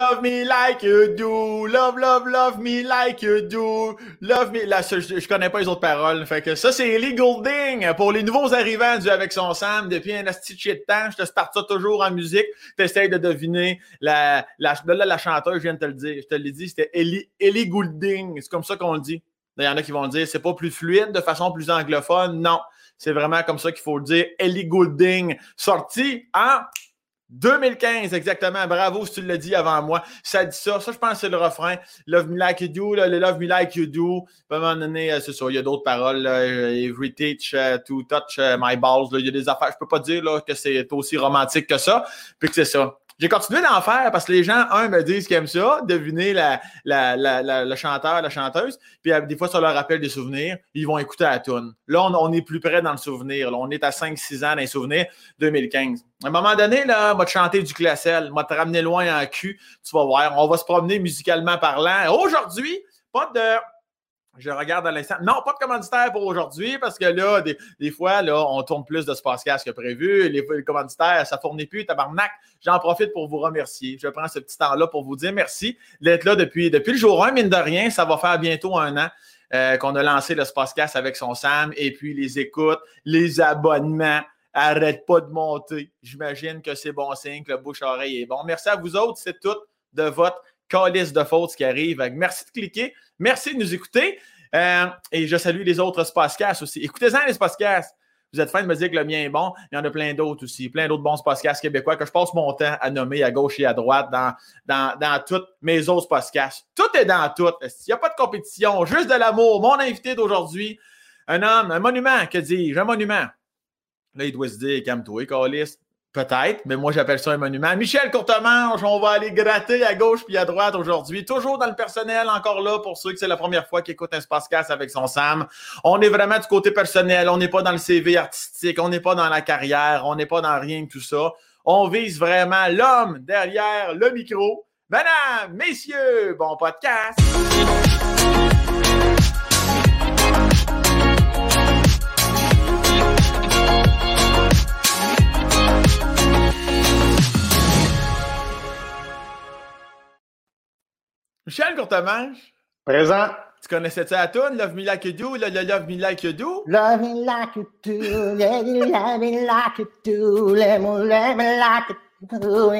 Love me like you do, love, love, love me like you do, love me. Là, je, connais pas les autres paroles. Fait que ça, c'est Ellie Goulding. Pour les nouveaux arrivants du Avec son Sam, depuis un asti de temps, je te starte ça toujours en musique. T'essayes de deviner la, la, là, la chanteuse, je viens de te le dire. Je te l'ai dit, c'était Ellie, Ellie Goulding. C'est comme ça qu'on le dit. Il y en a qui vont dire, c'est pas plus fluide, de façon plus anglophone. Non. C'est vraiment comme ça qu'il faut le dire. Ellie Goulding, sorti en 2015, exactement. Bravo si tu l'as dit avant moi. Ça dit ça. Ça, je pense que c'est le refrain. Love me like you do. le love me like you do. À un moment donné, euh, c'est ça. Il y a d'autres paroles. Every teach uh, to touch my balls. Il y a des affaires. Je peux pas dire là, que c'est aussi romantique que ça. Puis que c'est ça. J'ai continué d'en faire parce que les gens, un, me disent qu'ils aiment ça, deviner la, la, la, le chanteur, la chanteuse, puis euh, des fois, ça leur rappelle des souvenirs, ils vont écouter la tune. Là, on, est plus près dans le souvenir. On est à 5-6 ans dans les souvenirs 2015. À un moment donné, là, va te chanter du classel, va te ramener loin en cul, tu vas voir. On va se promener musicalement parlant. Aujourd'hui, pas de je regarde à l'instant. Non, pas de commanditaire pour aujourd'hui parce que là, des, fois, là, on tourne plus de Spacecast que prévu. Les, les commanditaires, ça fournit plus, tabarnak. J'en profite pour vous remercier. Je prends ce petit temps-là pour vous dire merci d'être là depuis, depuis le jour 1, mine de rien. Ça va faire bientôt un an. Euh, qu'on a lancé le Spacecast avec son Sam et puis les écoutes, les abonnements arrête pas de monter. J'imagine que c'est bon signe, que le bouche-oreille est bon. Merci à vous autres. C'est tout de votre calice de fautes qui arrive. Merci de cliquer. Merci de nous écouter. Euh, et je salue les autres Spacecasts aussi. Écoutez-en les Spacecasts. Vous êtes fin de me dire que le mien est bon. Il y en a plein d'autres aussi. Plein d'autres bons Spacecasts québécois que je passe mon temps à nommer à gauche et à droite dans, dans, dans toutes mes autres Spacecasts. Tout est dans tout. Il n'y a pas de compétition, juste de l'amour. Mon invité d'aujourd'hui, un homme, un monument, que dis-je, un monument. Là, il doit se dire, calme-toi. Peut-être, mais moi j'appelle ça un monument. Michel Courtemanche, on va aller gratter à gauche puis à droite aujourd'hui. Toujours dans le personnel, encore là, pour ceux que c'est la première fois qu'ils écoutent un Spacecast avec son Sam. On est vraiment du côté personnel, on n'est pas dans le CV artistique, on n'est pas dans la carrière, on n'est pas dans rien de tout ça. On vise vraiment l'homme derrière le micro. Madame, messieurs, bon podcast! Michel Courtemanche? Présent. Tu connaissais-tu la tune Love Me Like You Do, le, Love Me Like You Do? Love Me Like You Do, Love Me Like You Do, Love Me Like You Do.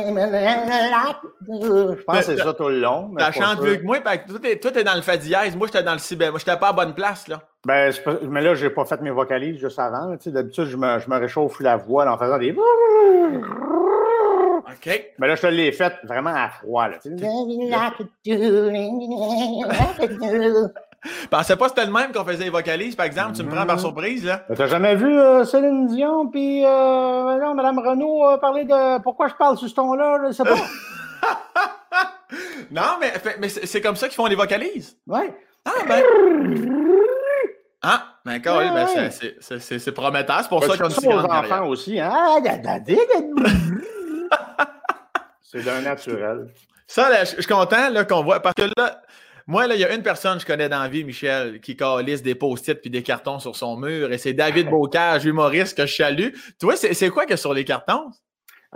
Je pense que c'est ça tout le long. T'as chanté mieux que moi, toi, t'es dans le fa dièse, moi j'étais dans le si Moi, j'étais pas à bonne place, là. Ben, mais là, j'ai pas fait mes vocalises juste avant. D'habitude, je me, je me réchauffe la voix en faisant des. OK. Mais là, je te l'ai fait vraiment à froid. Là. Pensais pas que c'était le même qu'on faisait les vocalises, par exemple. Tu me prends par mm-hmm. surprise, là. T'as jamais vu euh, Céline Dion puis euh, Mme Renaud euh, parler de pourquoi je parle sur ce ton-là? Je sais pas. non, mais, mais c'est comme ça qu'ils font les vocalises. Ouais. Ah, ben. Ah, d'accord, ben, ben c'est prometteur. C'est pour ça qu'on dit aux enfants aussi. Hein? C'est d'un naturel. Ça, là, je suis content qu'on voit. Parce que là, moi, là, il y a une personne que je connais dans la vie, Michel, qui calisse des post-it puis des cartons sur son mur. Et c'est David Bocage, humoriste, que je salue. Tu vois, c'est quoi que sur les cartons?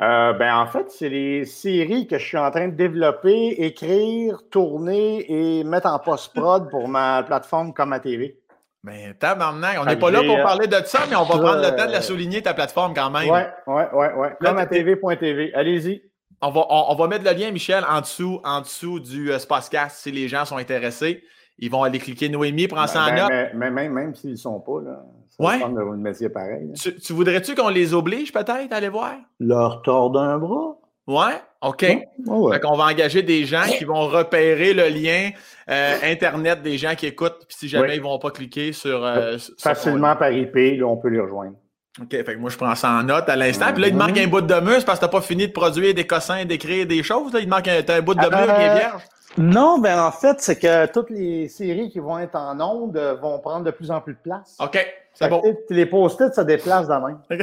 Euh, ben, en fait, c'est les séries que je suis en train de développer, écrire, tourner et mettre en post-prod pour ma plateforme comme ma TV. Mais tabarnak, on n'est pas là pour euh, parler de ça, mais on va prendre le temps de la souligner, ta plateforme quand même. Oui, oui, oui, oui. Comme à TV.tv. Allez-y. On va, on, va mettre le lien, Michel, en dessous, en dessous du euh, Spacecast si les gens sont intéressés. Ils vont aller cliquer Noémie, prends ça en ben, note. Mais, même, même s'ils ne sont pas, là. Ouais. de métier pareil. Tu, voudrais-tu qu'on les oblige peut-être à aller voir? Leur tordre un bras? Ouais, OK. On va engager des gens qui vont repérer le lien euh, Internet des gens qui écoutent, puis si jamais ils ne vont pas cliquer sur. Euh, Facilement par IP, là, on peut les rejoindre. OK, fait que moi, je prends ça en note à l'instant. Puis là, il te manque un bout de mousse parce que tu n'as pas fini de produire des cossins, d'écrire des choses. Là. Il te manque un, bout de mur qui est euh, vierge. Non, ben en fait, c'est que toutes les séries qui vont être en ondes vont prendre de plus en plus de place. OK, c'est bon. Les post-it se déplacent de même.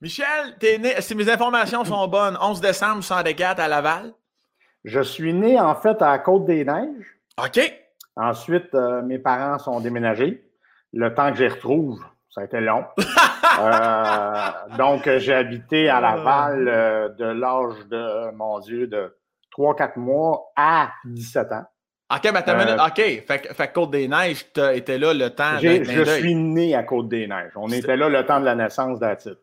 Michel, es né, si mes informations sont bonnes, 11 décembre 64 à Laval? Je suis né, en fait, à Côte-des-Neiges. OK. Ensuite, euh, mes parents sont déménagés. Le temps que j'y retrouve, Ça a été long. Euh, donc, j'ai habité à Laval euh, de l'âge de, mon Dieu, de 3-4 mois à 17 ans. OK, mais t'as Euh, OK. Fait, que- fait Côte-des-Neiges, t'as été là le temps je suis né à Côte-des-Neiges. On était là le temps de la naissance d'Atit.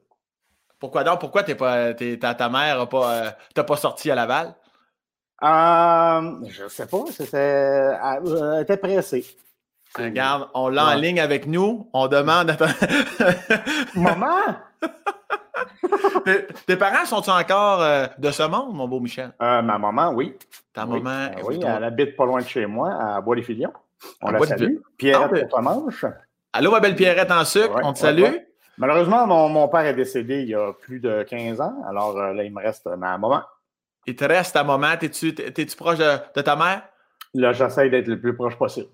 Pourquoi donc? Pourquoi t'es pas, t'es- ta, ta mère a pas, euh, t'as pas sorti à Laval? Euh, je sais pas, c'était, elle, elle était pressée. Regarde, on l'a en ligne avec nous. On demande à ta- Maman! tes, tes parents sont-ils encore euh, de ce monde, mon beau Michel? Euh, ma maman, oui. Ta oui, maman. euh, oui, elle habite pas loin de chez moi, à Bois-les-Filions. On À la Bois-les-Filions. salue. Pierrette Ah, pour manche. Allô, ma belle Pierrette en sucre, Ouais, on te ouais, salue. Malheureusement, mon, mon père est décédé il y a plus de 15 ans. Alors euh, là, il me reste ma maman. Il te reste ta maman. T'es-tu, t'es-tu proche de, de ta mère? Là, j'essaie d'être le plus proche possible.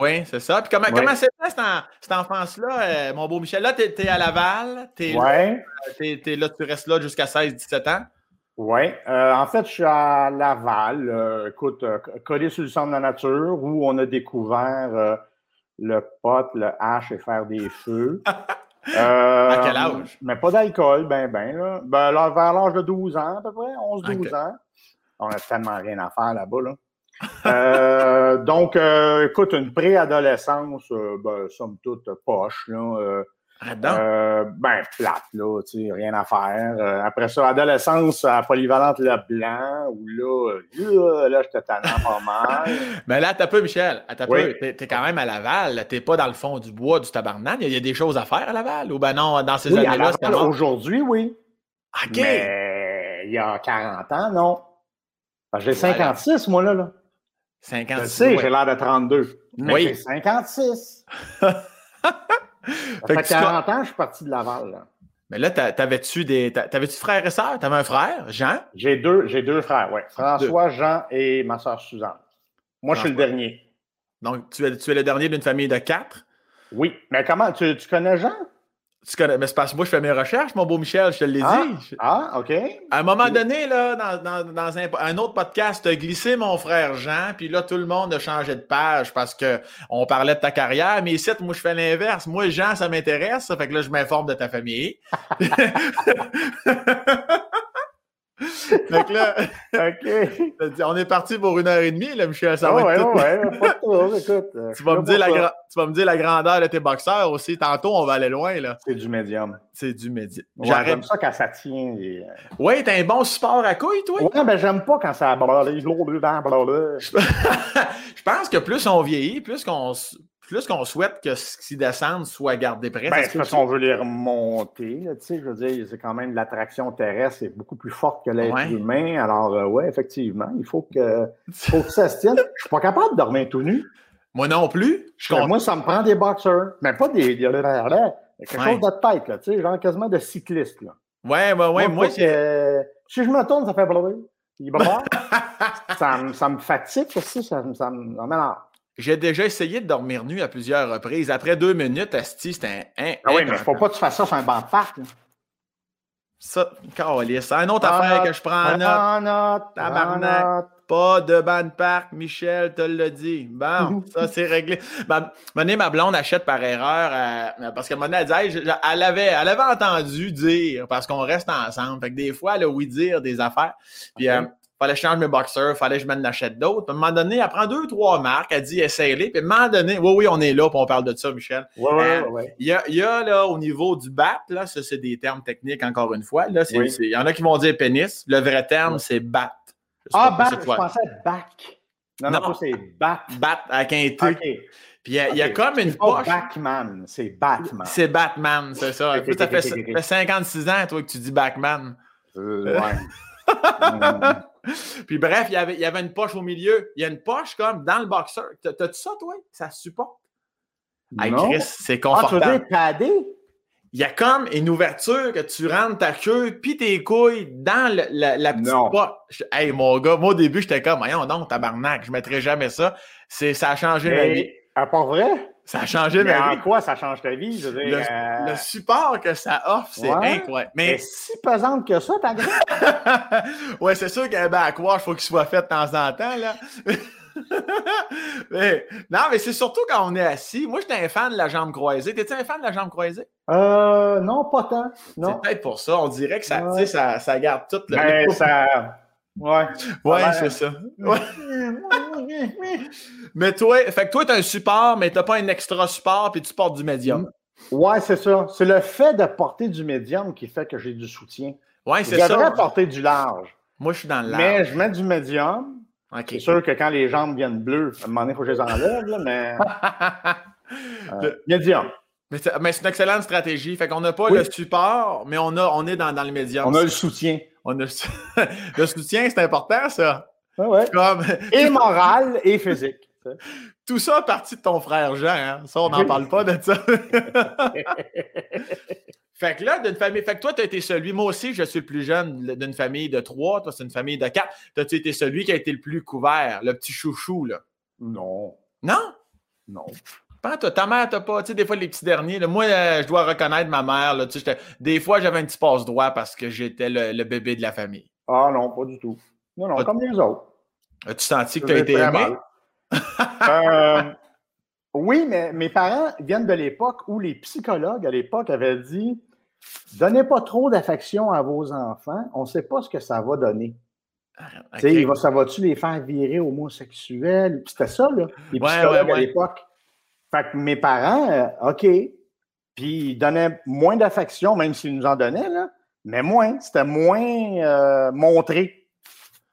Oui, c'est ça. Puis comment, Ouais. comment c'était cette, en- cette enfance-là, euh, mon beau Michel? Là, t'es, t'es à Laval. T'es, là, Ouais, t'es- t'es là, tu restes là jusqu'à 16-17 ans. Euh, en fait, je suis à Laval, euh, écoute, euh, collé sur le centre de la nature, où on a découvert euh, le pot, le hache et faire des feux. Euh, À quel âge? Mais pas d'alcool, ben, ben, là. Ben, là, vers l'âge de 12 ans, à peu près, 11-12 Ok. ans. On a tellement rien à faire là-bas, là. Euh, donc, euh, écoute, une préadolescence, ben, somme toute, poche, là. Euh, ben, plate, là, tu sais, rien à faire. Euh, après ça, adolescence à Polyvalente Leblanc, où là, euh, là, j'étais tannant pas mal. Mais là, t'as peu, Michel. Attends Oui. peu. T'es, quand même à Laval. T'es pas dans le fond du bois du tabarnak. Il y, a- il y a des choses à faire à Laval. Ou ben non, dans ces Oui, années-là, c'était Laval, mort. aujourd'hui, oui. OK. Mais il y a 40 ans, non. J'ai Voilà. 56, moi, là. là. 50 Je sais, j'ai l'air de 32. Mais Oui. j'ai 56. Ça Fait fait que tu 40 ans je suis parti de Laval. là. Mais là, t'a- t'avais-tu des. t'a- T'avais-tu frères et sœurs? T'avais un frère, Jean? J'ai deux, j'ai deux frères, oui. François, Jean et ma soeur Suzanne. Moi, je suis le dernier. Donc, tu es, tu es le dernier d'une famille de quatre? Oui. Mais comment? Tu, tu connais Jean? Tu connais, mais c'est parce que moi, je fais mes recherches, mon beau Michel, je te l'ai Ah. dit. Je- Ah, OK. À un moment donné, là, dans, dans- dans un, un autre podcast, tu as glissé mon frère Jean, puis là, tout le monde a changé de page parce que on parlait de ta carrière, mais ici, moi, je fais l'inverse. Moi, Jean, ça m'intéresse, ça fait que là, je m'informe de ta famille. fait que là, on est parti pour une heure et demie, là, Michel. Ça Ah va ouais, tout- ouais, pas écoute. Tu suis vas, me dire la ça. gra- tu vas me dire la grandeur de tes boxeurs aussi. Tantôt, on va aller loin, là. C'est du médium. C'est du. Ouais, J'arrête. J'aime ça quand ça tient. et, euh, Ouais, t'as un bon support à couilles, toi? Ouais, ben j'aime pas quand ça blablabla. Je pense que plus on vieillit, plus qu'on plus qu'on souhaite que ce qui descende soit gardé près. Ben, Ça parce qu'on veut les remonter, là, je veux dire, c'est quand même l'attraction terrestre est beaucoup plus forte que l'être Ouais. humain. Alors, euh, ouais, effectivement, il faut que, faut que ça se tienne. Je suis pas capable de dormir tout nu. Moi non plus. Je Ben, moi, ça me prend des boxers, mais pas des, des- quelque Ouais. chose de tête, là, tu sais, genre quasiment de cycliste, là. Ouais, ouais, ouais. Moi, que- si je me tourne, ça fait blablabla. Il braille. ça, me- ça me fatigue aussi, ça, me- ça ça mélange. J'ai déjà essayé de dormir nu à plusieurs reprises. Après deux minutes, Asti, c'était un. un Ah oui, mais un- faut pas que tu fasses ça sur un banc de parc. là. Ça, calisse. Un autre Prends affaire note, que je prends en note. Tabarnak. note. Pas de ban de parc, Michel te l'a dit. Bon, ça c'est réglé. Ben, Monet, ma blonde achète par erreur euh, parce je- je- elle, avait, elle avait entendu dire parce qu'on reste ensemble. Fait que des fois, elle a oui dire des affaires. Puis, euh, fallait que je change mes boxers, fallait que je m'en achète d'autres. À un moment donné, elle prend deux, trois marques, elle dit essaye-les. Puis, à un moment donné, oui, oui, on est là, puis on parle de ça, Michel. Ouais, ouais, Euh, ouais, ouais. Il y a, il y a, là, au niveau du bat, là, ça, c'est des termes techniques, encore une fois. Là, c'est- Oui. c'est- il y en a qui vont dire pénis. Le vrai terme, c'est bat. Ah, c'est je pensais back. Non, non, c'est back. Bat avec un T. OK. Puis il y a, y comme une C'est poche. Batman, c'est Batman. C'est Batman, c'est ça. Ok, Toi, ça fait, ok, ça ok. fait 56 ans, toi, que tu dis Batman. Euh, ouais. Puis bref, il y, avait, il y avait une poche au milieu. Il y a une poche comme dans le boxer. T'as- T'as-tu ça, toi? Ça supporte? Hey, Non. Chris, c'est Ah, tu veux confortable. dire padé? Il y a comme une ouverture que tu rentres ta queue puis tes couilles dans le- la, la petite Non. poche. Hey, mon gars, moi, au début, j'étais comme, voyons donc, tabarnak, je mettrais jamais ça. C'est, ça a changé ma vie. Mais, à part vrai? Ça a changé Mais ma en vie. quoi ça change ta vie? Je veux dire, Le, euh, le support que ça offre, c'est Ouais. incroyable. est Mais si pesante que ça, ta grappe? ouais, c'est sûr qu'un backwash, il faut qu'il soit fait de temps en temps. Là. non, mais c'est surtout quand on est assis. Moi, j'étais un fan de la jambe croisée. T'es-tu un fan de la jambe croisée? Euh, non, pas tant. C'est peut-être pour ça. On dirait que ça, ça, ça garde tout le. Ben, ça. Ouais. Ouais, c'est ça. mais toi, fait que toi, tu as un support, mais tu n'as pas un extra support, puis tu portes du médium. Ouais, c'est ça. C'est le fait de porter du médium qui fait que j'ai du soutien. Ouais, c'est ça. Je devrais porter du large. Moi, je suis dans le large. Mais je mets du médium. C'est sûr que quand les jambes viennent bleues, à un moment donné, il faut que je les enlève, là, mais. euh, médium. Mais c'est une excellente stratégie. Fait qu'on n'a pas le support, mais on, a, on est dans, dans le médium. On a le soutien. On a le soutien, c'est important, ça. Ouais. Comme... Et moral et physique. Tout ça a parti de ton frère Jean. Hein? Ça, on n'en parle pas de ça. fait que là, d'une famille. Fait que toi, tu as été celui. Moi aussi, je suis le plus jeune d'une famille de trois. Toi, c'est une famille de quatre. Tu as été celui qui a été le plus couvert, le petit chouchou, là? Non. Non? Non. Pas ta mère, t'as pas, tu sais, des fois, les petits derniers, moi, euh, je dois reconnaître ma mère, là, tu sais, des fois, j'avais un petit passe-droit parce que j'étais le, bébé de la famille. Ah non, pas du tout. Non, non, comme les autres. As-tu senti que tu as été aimé? Euh, oui, mais mes parents viennent de l'époque où les psychologues à l'époque avaient dit Donnez pas trop d'affection à vos enfants, on ne sait pas ce que ça va donner. Ah, sais, Ça va-tu les faire virer homosexuels? C'était ça, là, les psychologues à l'époque. Fait que mes parents, euh, OK. Puis ils donnaient moins d'affection, même s'ils nous en donnaient, là, mais moins. C'était moins euh, montré.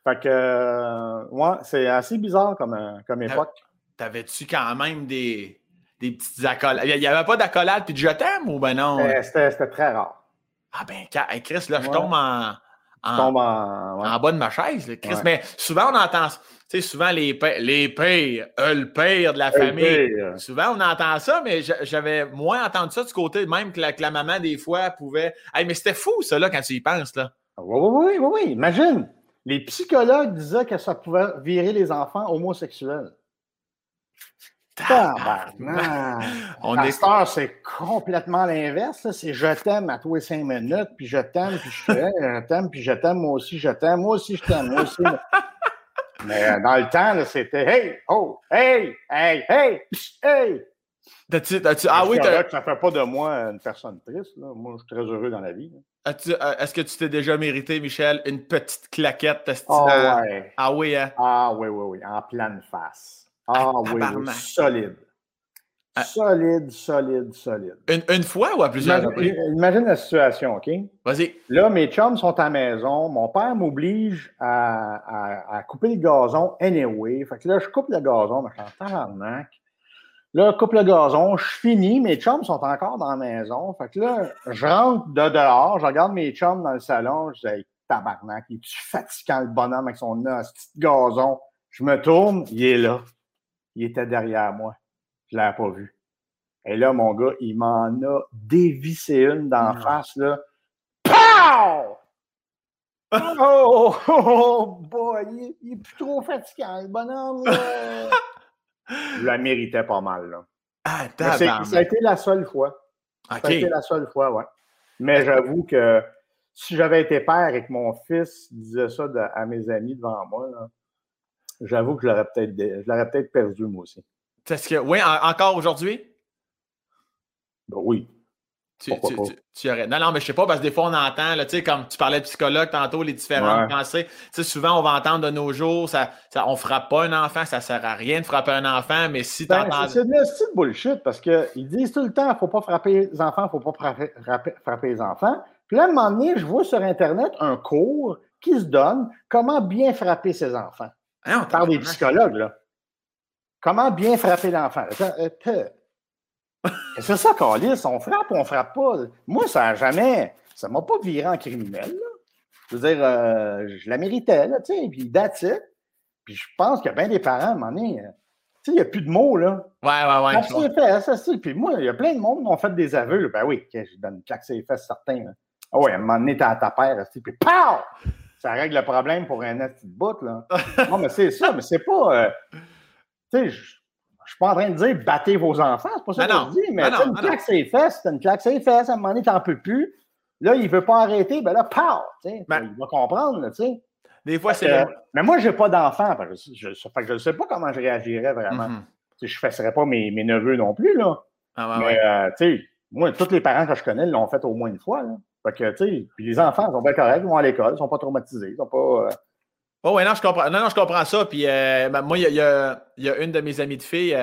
Fait que, euh, ouais, c'est assez bizarre comme, comme époque. T'avais-tu quand même des, des petites accolades? Il n'y avait pas d'accolades puis de je t'aime ou ben non? C'était très rare. Ah ben, Chris, là, je tombe en, en, en, bas de ma chaise, Chris. Mais souvent, on entend, sais, souvent les, les pères, le père de la famille. Souvent, on entend ça, mais j'avais moins entendu ça du côté même que la, que la maman, des fois, pouvait. Hey, mais c'était fou, ça, là, quand tu y penses, là. Oui, oui, oui, oui, imagine. Les psychologues disaient que ça pouvait virer les enfants homosexuels. On est... c'est complètement l'inverse. C'est je t'aime à tous les cinq minutes, puis je t'aime, puis je t'aime, puis je t'aime, moi aussi, je t'aime, moi aussi, je t'aime, moi aussi. Mais dans le temps, c'était hey, oh, hey, hey, hey, hey. ah oui, ça fait pas de moi une personne triste. Moi, je suis très heureux dans la vie. Euh, est-ce que tu t'es déjà mérité, Michel, une petite claquette? Ah ouais. Ah oui, hein? Ah oui, oui, oui. En pleine face. Ah, ah oui, oui, solide. Ah. Solide, solide, solide. Une, fois ou à plusieurs imagine, Imagine la situation, OK? Vas-y. Là, mes chums sont à la maison. Mon père m'oblige à, à, couper le gazon anyway. Fait que là, je coupe le gazon, mais je suis en Là, coupe le gazon, je finis, mes chums sont encore dans la maison. Fait que là, je rentre de dehors, je regarde mes chums dans le salon, je dis hey, tabarnak, il est fatigant le bonhomme avec son petit gazon? Je me tourne, il est là. Il était derrière moi. Je ne l'avais pas vu. Et là, mon gars, il m'en a dévissé une d'en face, là. Pow! Oh, oh, oh, boy, il, il, est plus trop fatigant, le bonhomme. Là. Je la méritais pas mal. Là. Ah, ça a été la seule fois. Ça a été la seule fois, ouais. Mais j'avoue que si j'avais été père et que mon fils disait ça à mes amis devant moi, j'avoue que je l'aurais peut-être peut perdu moi aussi. Est-ce que oui, encore aujourd'hui? Ben oui. Tu, aurais... Non, non, mais je sais pas, parce que des fois, on entend, là, comme tu parlais de psychologue tantôt, les différentes pensées. souvent, on va entendre de nos jours, ça, ça, on frappe pas un enfant, ça sert à rien de frapper un enfant, mais si tu ben, C'est de bullshit, parce qu'ils disent tout le temps, il faut pas frapper les enfants, il faut pas frapper, frapper, les enfants. Puis là, à un moment donné, je vois sur Internet un cours qui se donne comment bien frapper ses enfants. Ah par des psychologues, là. Comment bien frapper l'enfant? C'est ça, Calis. On frappe ou on frappe pas. Moi, ça n'a jamais. Ça m'a pas viré en criminel. Là. Je veux dire, euh, je la méritais, là, tu sais, puis that's Puis je pense qu'il y a bien des parents, à un moment donné, euh, tu sais, il n'y a plus de mots, là. Ouais, ouais, ouais. Ça s'est fait, ça c'est. Puis moi, il y a plein de monde qui ont fait des aveux. Ben oui, je donne une claque ses fesses certains. Ah oui, à un moment donné, t'es à ta paire, puis POW! Ça règle le problème pour un petit bout, là. non, mais c'est ça, mais c'est pas. Euh, sais, je suis pas en train de dire battez vos enfants, c'est pas ça que je dis, mais non, une claque ses fesses, c'est une claque ses fesses, à un moment donné, t'en peux plus. Là, il veut pas arrêter, ben là, pow! Ben il va comprendre, tu sais. Des fois, c'est. Mais moi, je n'ai pas d'enfant. Je ne sais pas comment je réagirais vraiment. Mm-hmm. Je ne fesserais pas mes, mes, neveux non plus. Là. Ah, mais, euh, moi, tous les parents que je connais l'ont fait au moins une fois. Là. Fait que, tu sais, puis les enfants sont bien corrects, ils vont à l'école, ils ne sont pas traumatisés, ils sont pas. Euh, oh, ouais, non, je comprends. Non, non, je comprends ça. Puis, euh, ben, moi, il y a, y, a, une de mes amies de filles,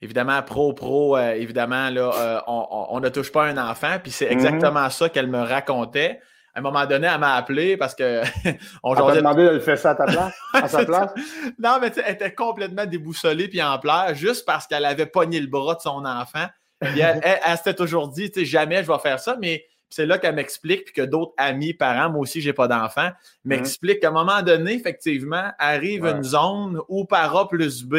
évidemment, pro-pro, évidemment, là, on, ne touche pas un enfant. Puis, c'est mm-hmm. exactement ça qu'elle me racontait à un moment donné, elle m'a appelé parce que. on t'a demandé de le faire ça à ta place? À sa place? non, mais elle était complètement déboussolée puis en pleurs juste parce qu'elle avait pogné le bras de son enfant. elle, s'était toujours dit, jamais je vais faire ça, mais c'est là qu'elle m'explique, puis que d'autres amis, parents, moi aussi, j'ai pas d'enfant, m'expliquent qu'à un moment donné, effectivement, arrive une zone où par A plus B,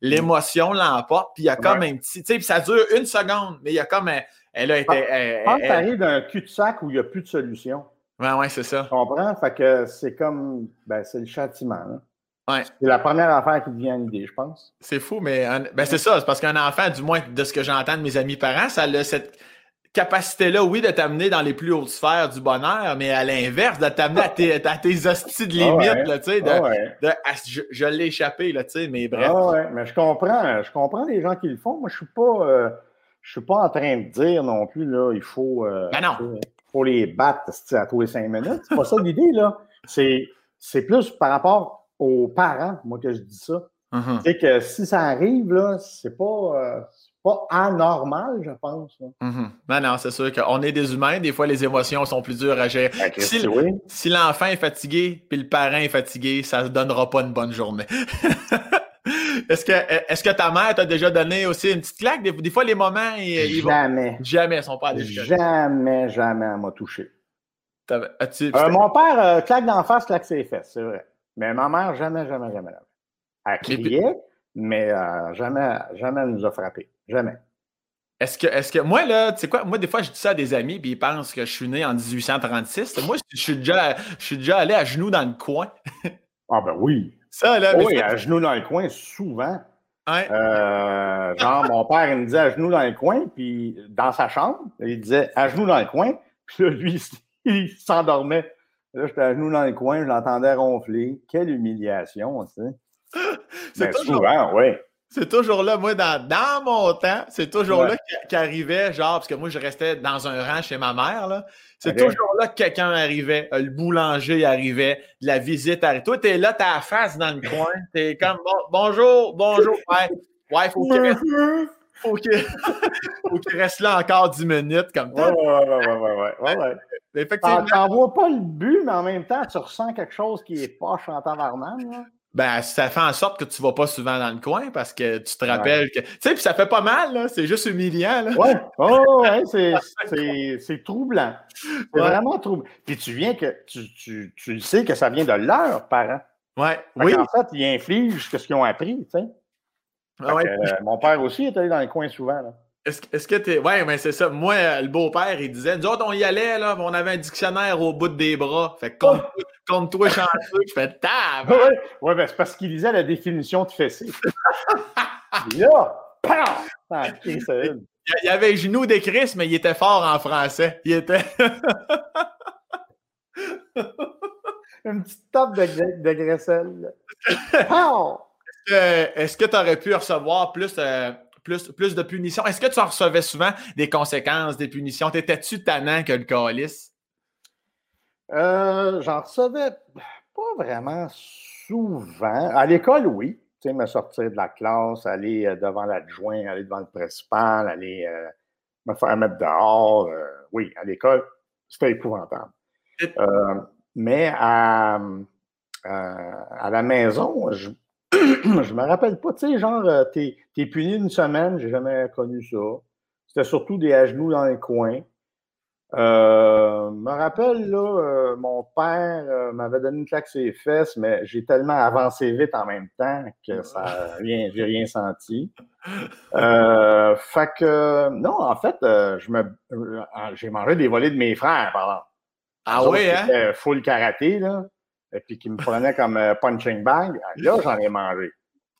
l'émotion l'emporte, puis il y a comme un petit. Tu sais, ça dure une seconde, mais il y a comme. Elle a été. Quand tu arrives d'un cul-de-sac où il n'y a plus de solution. Oui, ouais, c'est ça. Tu comprends? Fait que c'est comme. Ben, c'est le châtiment. Ouais. C'est la première affaire qui devient une idée, je pense. C'est fou, mais ben, c'est ça. C'est parce qu'un enfant, du moins de ce que j'entends de mes amis parents, ça a cette capacité-là, oui, de t'amener dans les plus hautes sphères du bonheur, mais à l'inverse, de t'amener à tes, à tes hosties de limite, tu sais, de, ah je, l'ai échappé, là, tu sais, mais bref. Ah ouais, mais je comprends, je comprends les gens qui le font. Moi, je suis pas, euh, je suis pas en train de dire non plus, là, il faut, euh, ben non. faut les battre à tous les cinq minutes. C'est pas ça l'idée, là. C'est, c'est plus par rapport aux parents, moi, que je dis ça. Mm-hmm. C'est que si ça arrive, là, c'est pas, euh, pas anormal, je pense. Mm-hmm. Non, non, c'est sûr qu'on est des humains. Des fois, les émotions sont plus dures à gérer. Ben, si, l'enfant est fatigué puis le parent est fatigué, ça ne donnera pas une bonne journée. est-ce que, est que ta mère t'a déjà donné aussi une petite claque? Des, fois, les moments, ils, jamais. Jamais, ils sont pas allés Jamais, jamais elle m'a touché. Euh, mon père, euh, claque d'en face, claque ses fesses, c'est vrai. Mais ma mère, jamais, jamais, jamais. Elle criait, mais euh, jamais, jamais elle nous a frappés. Jamais. Est-ce que, est que, moi, là, tu sais quoi, moi, des fois, je dis ça à des amis, puis ils pensent que je suis né en 1836. Moi, je suis déjà, je suis déjà allé à genoux dans le coin. ah, ben oui. Ça, là. Oui, à genoux dans le coin, souvent. Euh, genre, mon père, il me disait à genoux dans le coin, puis dans sa chambre, il disait à genoux dans le coin, puis là, lui, il s'endormait. Là, j'étais à genoux dans le coin, je l'entendais ronfler. Quelle humiliation, tu sais. C'est ben, souvent, oui. C'est toujours là, moi, dans, dans mon temps, c'est toujours là qu'arrivait, genre, parce que moi, je restais dans un rang chez ma mère, là. C'est toujours là que quelqu'un arrivait, euh, le boulanger arrivait, la visite arrivait. Toi, t'es là, t'as la face dans le coin, t'es comme, bonjour, bonjour, ouais, ouais, faut qu'il reste, faut qu'il reste là encore dix minutes, comme ça. Ouais, ouais, ouais, ouais, ouais, ouais. Effectivement. T'en vois pas le but, mais en même temps, tu ressens quelque chose qui est poche en tabarnak, là ben, ça fait en sorte que tu ne vas pas souvent dans le coin parce que tu te rappelles que. Tu sais, puis ça fait pas mal, là. C'est juste humiliant, là. Ouais. Oh, ouais, c'est troublant. C'est vraiment troublant. Puis tu viens que. Tu, tu, tu, sais que ça vient de leurs parents. Ouais. oui. En fait, ils infligent ce qu'ils ont appris, tu sais. Ah ouais. Euh, mon père aussi est allé dans le coin souvent, là. Est-ce que tu es. Ouais, mais c'est ça. Moi, le beau-père, il disait Nous autres, on y allait, là, on avait un dictionnaire au bout des bras. Fait que compte-toi chanceux. Je fais tab. Ouais, ouais ben, c'est parce qu'il lisait la définition de fessée. là, ah, il y avait genou de Christ, mais il était fort en français. Il était. Une petite tape de, de graisselle. Est-ce que tu aurais pu recevoir plus. Euh, plus, plus de punitions. Est-ce que tu en recevais souvent des conséquences des punitions? T'étais-tu tannant que le calice? Euh, j'en recevais pas vraiment souvent. À l'école, oui. Tu sais, me sortir de la classe, aller euh, devant l'adjoint, aller devant le principal, aller euh, me faire mettre dehors. oui, à l'école, c'était épouvantable. mais à, à, la maison, je, je me rappelle pas, tu sais, genre, euh, t'es es puni une semaine, j'ai jamais connu ça. C'était surtout des à genoux dans les coins. Euh, me rappelle, là, euh, mon père euh, m'avait donné une claque sur les fesses, mais j'ai tellement avancé vite en même temps que ça rien, j'ai rien senti. fait que, non, en fait, je me, j'ai mangé des volets de mes frères, par exemple. Ah oui, hein? Full karaté, là et puis qui me prenait comme euh, punching bag, là, j'en ai mangé.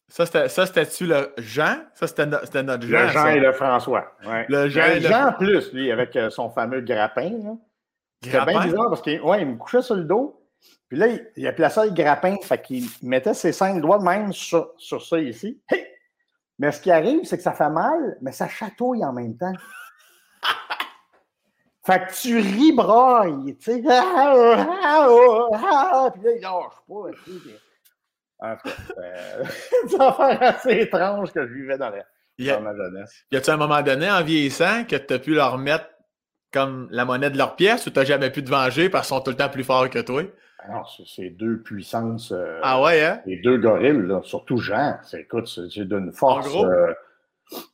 Ça, c'était-tu le Jean? Ça, c'était notre Jean. Le Jean et le François. Ouais. Le Jean, le Jean plus, lui, avec euh, son fameux grappin. C'était bien bizarre parce qu'il ouais, il me couchait sur le dos, Puis là, il, il a placé le grappin, fait qu'il mettait ses cinq doigts de même sur, sur ça ici. Hey! Mais ce qui arrive, c'est que ça fait mal, mais ça chatouille en même temps. Fait que tu ris braille, tu sais. Ah, ah, ah, ah, puis là, il lâche pas. tu sais, En tout cas, euh, c'est une affaire assez étrange que je vivais dans, la, Y a- dans ma jeunesse. Y a-tu un moment donné, en vieillissant, que tu as pu leur mettre comme la monnaie de leur pièce ou t'as jamais pu te venger parce qu'ils sont tout le temps plus forts que toi? Ah non, c'est- c'est deux puissances. euh, Ah ouais, hein? Les deux gorilles, là, surtout Jean, c'est, écoute, c'est c'est d'une force. gros? euh,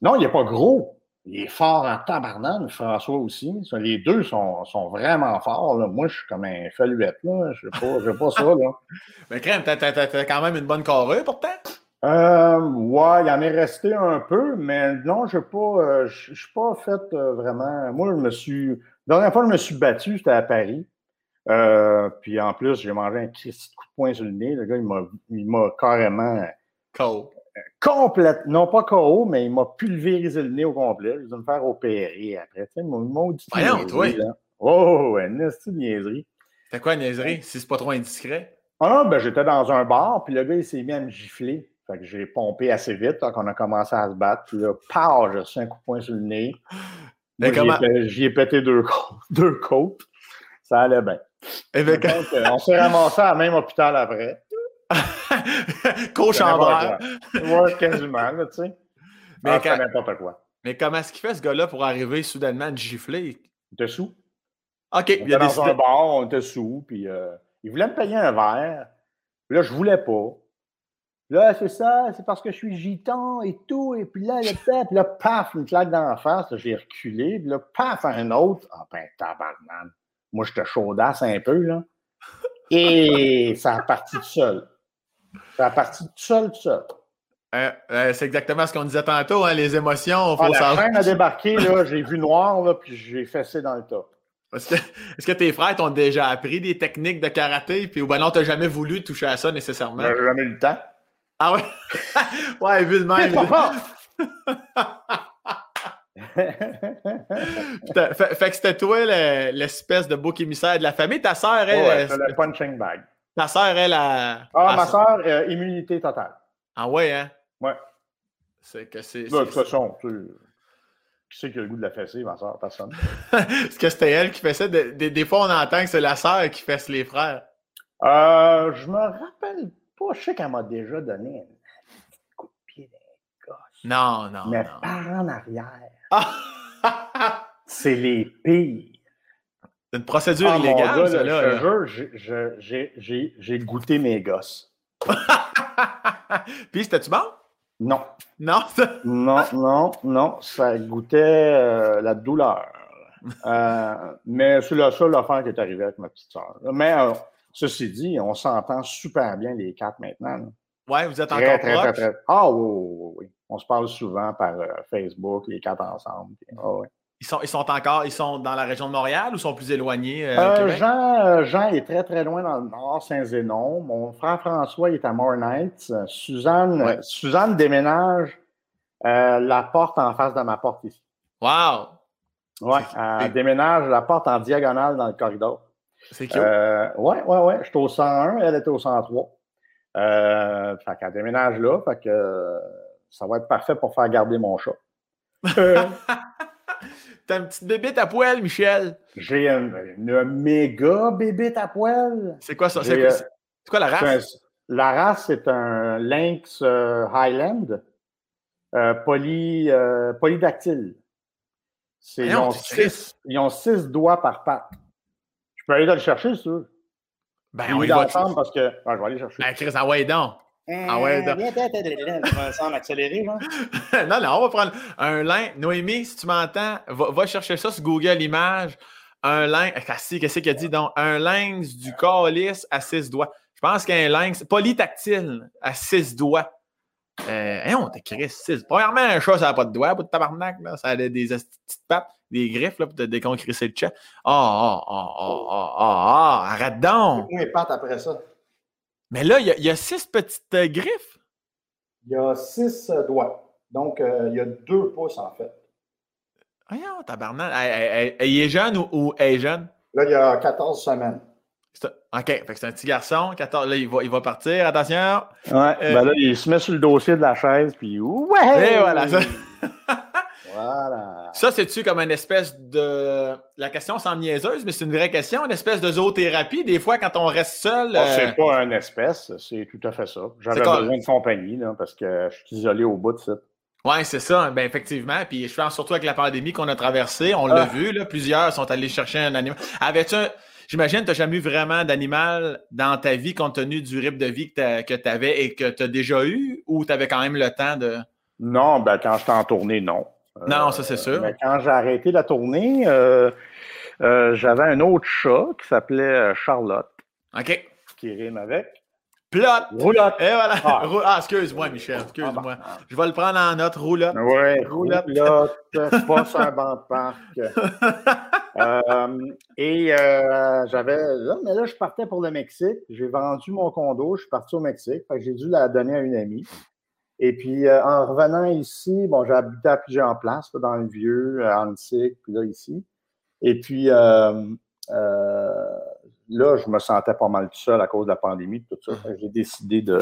Non, il n'est pas gros. Il est fort en tabarnane, François aussi. Ça, Les deux sont, sont vraiment forts. là. Moi, je suis comme un feluette, là. Je sais pas, ça, là. Mais crème, t'as, t'as- t'as- quand même une bonne carrure pourtant. Euh, ouais, il en est resté un peu, mais non, je pas, euh, suis pas fait euh, vraiment. Moi, je me suis. La dernière fois je me suis battu, c'était à Paris. Euh, puis en plus, j'ai mangé un petit coup de poing sur le nez. Le gars, il m'a, il m'a carrément Cool. Complète, non pas KO, mais il m'a pulvérisé le nez au complet. Je vais me faire opérer après. Tu sais, mon maudit Voyons, toi. là. Oh, ouais, une petite niaiserie. C'était quoi, niaiserie, si c'est pas trop indiscret? Ah, ben, j'étais dans un bar, puis le gars, il s'est mis à me gifler. Fait que j'ai pompé assez vite, quand on a commencé à se battre. Puis là, pow, j'ai reçu un coup de poing sur le nez. J'y ai comment- pété deux côtes. Deux côtes. Ça allait bien. Ben, Donc, euh, on s'est ramassé à la même hôpital après. Coach en verre. Ouais, quasiment, là, tu sais. Mais Ah, quand- n'importe quoi. Mais comment est-ce qu'il fait ce gars-là pour arriver soudainement à te gifler? T'es sous? OK, On il était a dans un bar, on était sous, puis euh, il voulait me payer un verre. Puis là, je voulais pas. Là, c'est ça, c'est parce que je suis gitan et tout. Et puis là, le puis là, paf, une claque dans la face. J'ai reculé. Puis là, paf, un autre. Ah ben, tabarnak. Moi, j'étais chaudasse un peu, là. Et ça a parti tout seul. Ça a parti tout seul, tout seul. Euh, euh, c'est exactement ce qu'on disait tantôt, hein, les émotions, faut Ah, la savoir. a débarqué, là, j'ai vu noir, là, puis j'ai fessé dans le top. Est-ce que, tes frères t'ont déjà appris des techniques de karaté? Puis, ou ben non, t'as jamais voulu toucher à ça nécessairement? J'ai jamais eu le temps. Ah ouais? ouais, vu de même. Fait, fait que c'était toi le- l'espèce de bouc émissaire de la famille. Ta sœur, elle, Ouais, elle- c'est le punching bag. Ta sœur, elle, a. Ah, ma soeur, euh, immunité totale. Ah ouais, hein? Ouais. C'est que c'est. De toute façon, tu sais, qui c'est qui a le goût de la fesser, ma soeur? Personne. Est-ce que c'était elle qui fait ça? Des, des- des fois, on entend que c'est la sœur qui fesse les frères. Euh, je me rappelle pas. Je sais qu'elle m'a déjà donné un coup de pied gosses. Non, non, Mais non. par en arrière, Ah! c'est les pires. C'est une procédure Ah, illégale, gars, ça, là, je j'ai- goûté mes gosses. Puis, c'était-tu bon? Non, Non? non, non, non, ça goûtait euh, la douleur. Euh, mais c'est la seule affaire qui est arrivée avec ma petite soeur. Mais euh, ceci dit, on s'entend super bien les quatre maintenant. Ouais, vous êtes Très, encore proches? Ah oui, oui, oui, oui. On se parle souvent par Facebook, les quatre ensemble. ah oui. Ils sont, ils sont encore ils sont dans la région de Montréal ou sont plus éloignés? euh, Euh? Jean, euh, Jean est très, très loin dans le nord, Saint-Zénon. Mon frère François il est à Mornight. Euh, Suzanne, Ouais. Suzanne déménage euh, la porte en face de ma porte ici. Wow! Ouais, C'est- elle déménage la porte en diagonale dans le corridor. C'est cute. Euh, ouais, ouais, ouais. J'étais au 101, elle était au 103. Euh, fait qu'elle déménage là, fait que ça va être parfait pour faire garder mon chat. T'as une petite bébite à poil, Michel? J'ai une, une méga bébite à poil. C'est quoi ça? C'est J'ai, quoi, euh, c'est quoi la race? un- la race, c'est un lynx euh, Highland euh, poly, euh, polydactyle. Ils ont, six, ils ont six doigts par patte. Je peux aller le chercher, veux. Ben, on y va. ensemble parce que. Ah, je vais aller chercher. Ben, Chris, ah ouais, donc. Ah ouais, donc. Viens, viens, sans accélérer, genre. non, non, on va prendre un lin. Noémie, si tu m'entends, va, va chercher ça sur Google Images. Un. Ah, si, Qu'est-ce qu'il a dit? Donc, un lynx du calice à six doigts. Je pense qu'un lynx polytactile à six doigts. Euh, hein, on t'écrit six. Premièrement, un chat, ça n'a pas de doigts, pas de tabarnak. Là. Ça a des, petites pattes, des griffes là, pour te déconcrisser le chat. Ah, ah, ah, ah, ah, ah, ah, arrête donc. Mes pattes après ça. Mais là, il y, a- il y a six petites euh, griffes. Il y a six euh, doigts. Donc, euh, il y a deux pouces, en fait. Voyons, tabarnak. Elle est jeune ou, ou elle est jeune? Là, il y a 14 semaines. OK, fait que c'est un petit garçon. 14, là, il va, il va partir. Attention. Ouais, euh, ben là, il se met sur le dossier de la chaise, puis ouais! Et voilà. Ça, voilà. ça c'est-tu comme une espèce de. La question semble niaiseuse, mais c'est une vraie question, une espèce de zoothérapie. Des fois, quand on reste seul. Oh, C'est pas une espèce, c'est tout à fait ça. J'avais besoin de compagnie, là, parce que je suis isolé au bout de ça. Oui, c'est ça. Ben, effectivement. Puis je pense surtout avec la pandémie qu'on a traversée, on l'a ah. vu, là, plusieurs sont allés chercher un animal. Avais-tu un J'imagine que tu n'as jamais eu vraiment d'animal dans ta vie compte tenu du rythme de vie que tu avais et que tu as déjà eu ou tu avais quand même le temps de. Non, ben quand j'étais en tournée, non. Non, ça c'est sûr. Mais quand j'ai arrêté la tournée, euh, euh, j'avais un autre chat qui s'appelait euh, Charlotte. OK. Qui rime avec. Plot. Roulotte. Et voilà. Ah, ah excuse-moi, Michel. Excuse-moi. Ah, bah. Je vais le prendre en note. Roulotte. Oui, roulotte. Roulotte. pas sur un banc de parc. euh, et euh, j'avais. mais là, je partais pour le Mexique. J'ai vendu mon condo. Je suis parti au Mexique. J'ai dû la donner à une amie. Et puis, euh, en revenant ici, bon, j'ai habité à plusieurs places, dans le vieux, à Antique, puis là, ici. Et puis, euh, là, je me sentais pas mal tout seul à cause de la pandémie, tout ça. J'ai décidé de,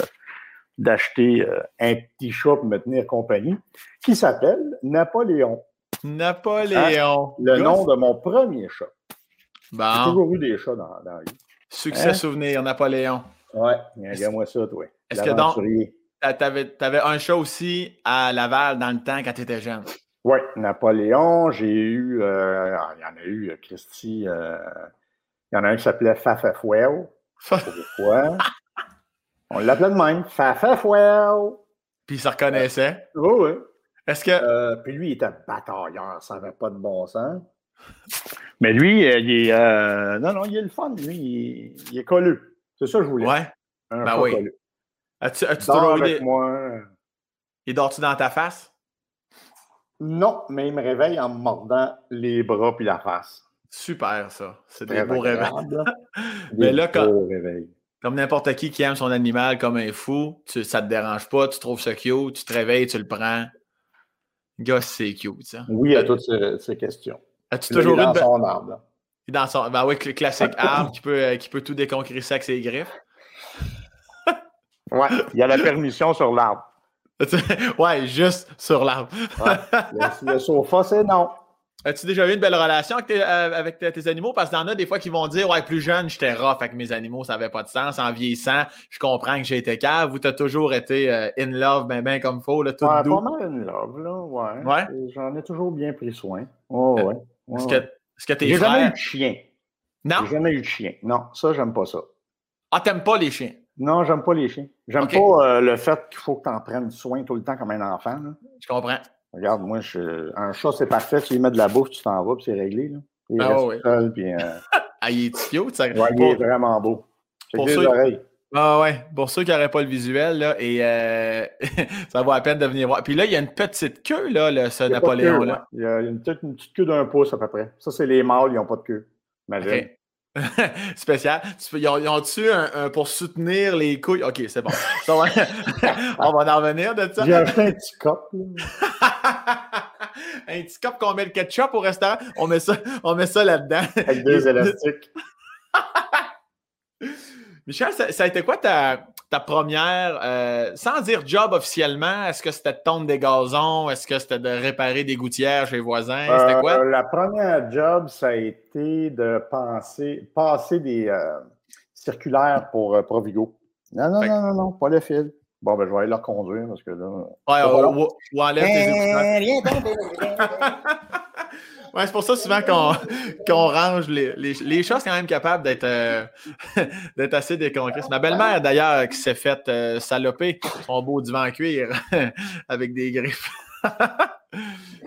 d'acheter euh, un petit chat pour me tenir compagnie qui s'appelle Napoléon. Napoléon. Hein? Le nom de mon premier chat. Bon. J'ai toujours eu des chats dans, dans la vie. Succès hein? souvenir, Napoléon. Ouais, regarde-moi ça, toi. Est-ce que donc, tu avais, un chat aussi à Laval dans le temps quand tu étais jeune? Oui, Napoléon. J'ai eu, euh, il y en a eu, euh, Christy, il y en a un qui s'appelait Fafafouel. Pourquoi? On l'appelait de même. Fafafouel. Puis il se reconnaissait. oui, oui. Est-ce que. Euh, puis lui, il était batailleur, ça n'avait pas de bon sens. Mais lui, euh, il est. Euh, non, non, il est le fun, lui. Il, est collé. C'est ça que je voulais. Ouais. Un ben oui. As-tu as avec moi. Il dort-tu dans ta face? Non, mais il me réveille en me mordant les bras puis la face. Super, ça. C'est des beaux réveils. Mais là, comme n'importe qui qui aime son animal comme un fou, tu, ça te dérange pas, tu trouves ça cute, tu te réveilles, tu le prends. Gosse, c'est cute, ça. Oui, à toutes ces, questions. As-tu toujours dans son arbre. Dans son... Ben oui, le classique arbre qui peut, euh, qui peut tout déconcrisser avec ses griffes. Ouais, il y a la permission sur l'arbre. ouais, juste sur l'arbre. le sofa, c'est non. As-tu déjà eu une belle relation avec tes, euh, animaux? Parce qu'il y en a des fois qui vont dire Ouais, plus jeune, j'étais rough avec mes animaux, ça n'avait pas de sens. En vieillissant, je comprends que j'ai été cave. Ou tu as toujours été euh, in love, ben, ben comme faut, là, tout ouais, doux. Pas mal in love, là, ouais. ouais? J'en ai toujours bien pris soin. Oh, ouais. Est-ce que, est que tes J'ai jamais eu de chien. Non? J'ai jamais eu de chien. Non, ça, j'aime pas ça. Ah, t'aimes pas les chiens? Non, j'aime pas les chiens. J'aime pas euh, le fait qu'il faut que tu en prennes soin tout le temps comme un enfant. Je comprends. Regarde, moi, je... un chat, c'est parfait. Tu lui mets de la bouffe, tu t'en vas, puis c'est réglé. Là. Il ah, reste oui. seul, puis... Euh... ah, il est cute, ça. Ouais, il est vraiment beau. Pour ceux... oreilles. Ah ouais, pour ceux qui n'auraient pas le visuel, là, et euh... ça vaut la peine de venir voir. Puis là, il y a une petite queue, là, le, ce Napoléon-là. Il y a une petite, une petite queue d'un pouce à peu près. Ça, c'est les mâles, ils n'ont pas de queue. Imagine. Okay. Spécial. Ils ont-tu un, un, pour soutenir les couilles? OK, c'est bon. on va en revenir de ça. J'ai acheté un petit cop. un petit cop qu'on met le ketchup au restaurant. On met ça, on met ça là-dedans. Avec des élastiques. Michel, ça, ça, a été quoi ta, ta première, euh, sans dire job officiellement, est-ce que c'était de tondre des gazons? Est-ce que c'était de réparer des gouttières chez les voisins? C'était quoi? Euh, la première job, ça a été de penser, passer des euh, circulaires pour Provigo. Non, non, non, non, non, pas le fil. Bon, ben, je vais aller leur conduire parce que là. Ouais, ou, ou enlève tes C'est pour ça souvent qu'on range les, les, les, chats, c'est quand même capable d'être euh, assez déconcrissé. Ma belle-mère, d'ailleurs, qui s'est faite euh, saloper son beau divan cuir avec des griffes.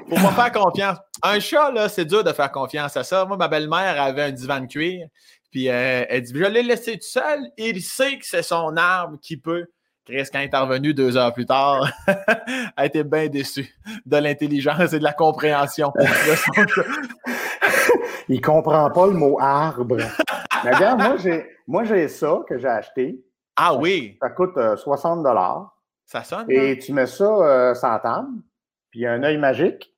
Pour moi faire confiance. Un chat, là, c'est dur de faire confiance à ça. Moi, ma belle-mère avait un divan de cuir. Puis euh, elle dit Je l'ai laissé tout seul. Il sait que c'est son arbre qui peut Chris, quand il est revenu deux heures plus tard, a été bien déçu de l'intelligence et de la compréhension. il comprend pas le mot arbre. Mais regarde, moi, j'ai, ça que j'ai acheté. Ah oui? Ça, coûte 60 euh, dollars. Ça sonne? Et hein? tu mets ça euh, sans table, puis un œil magique.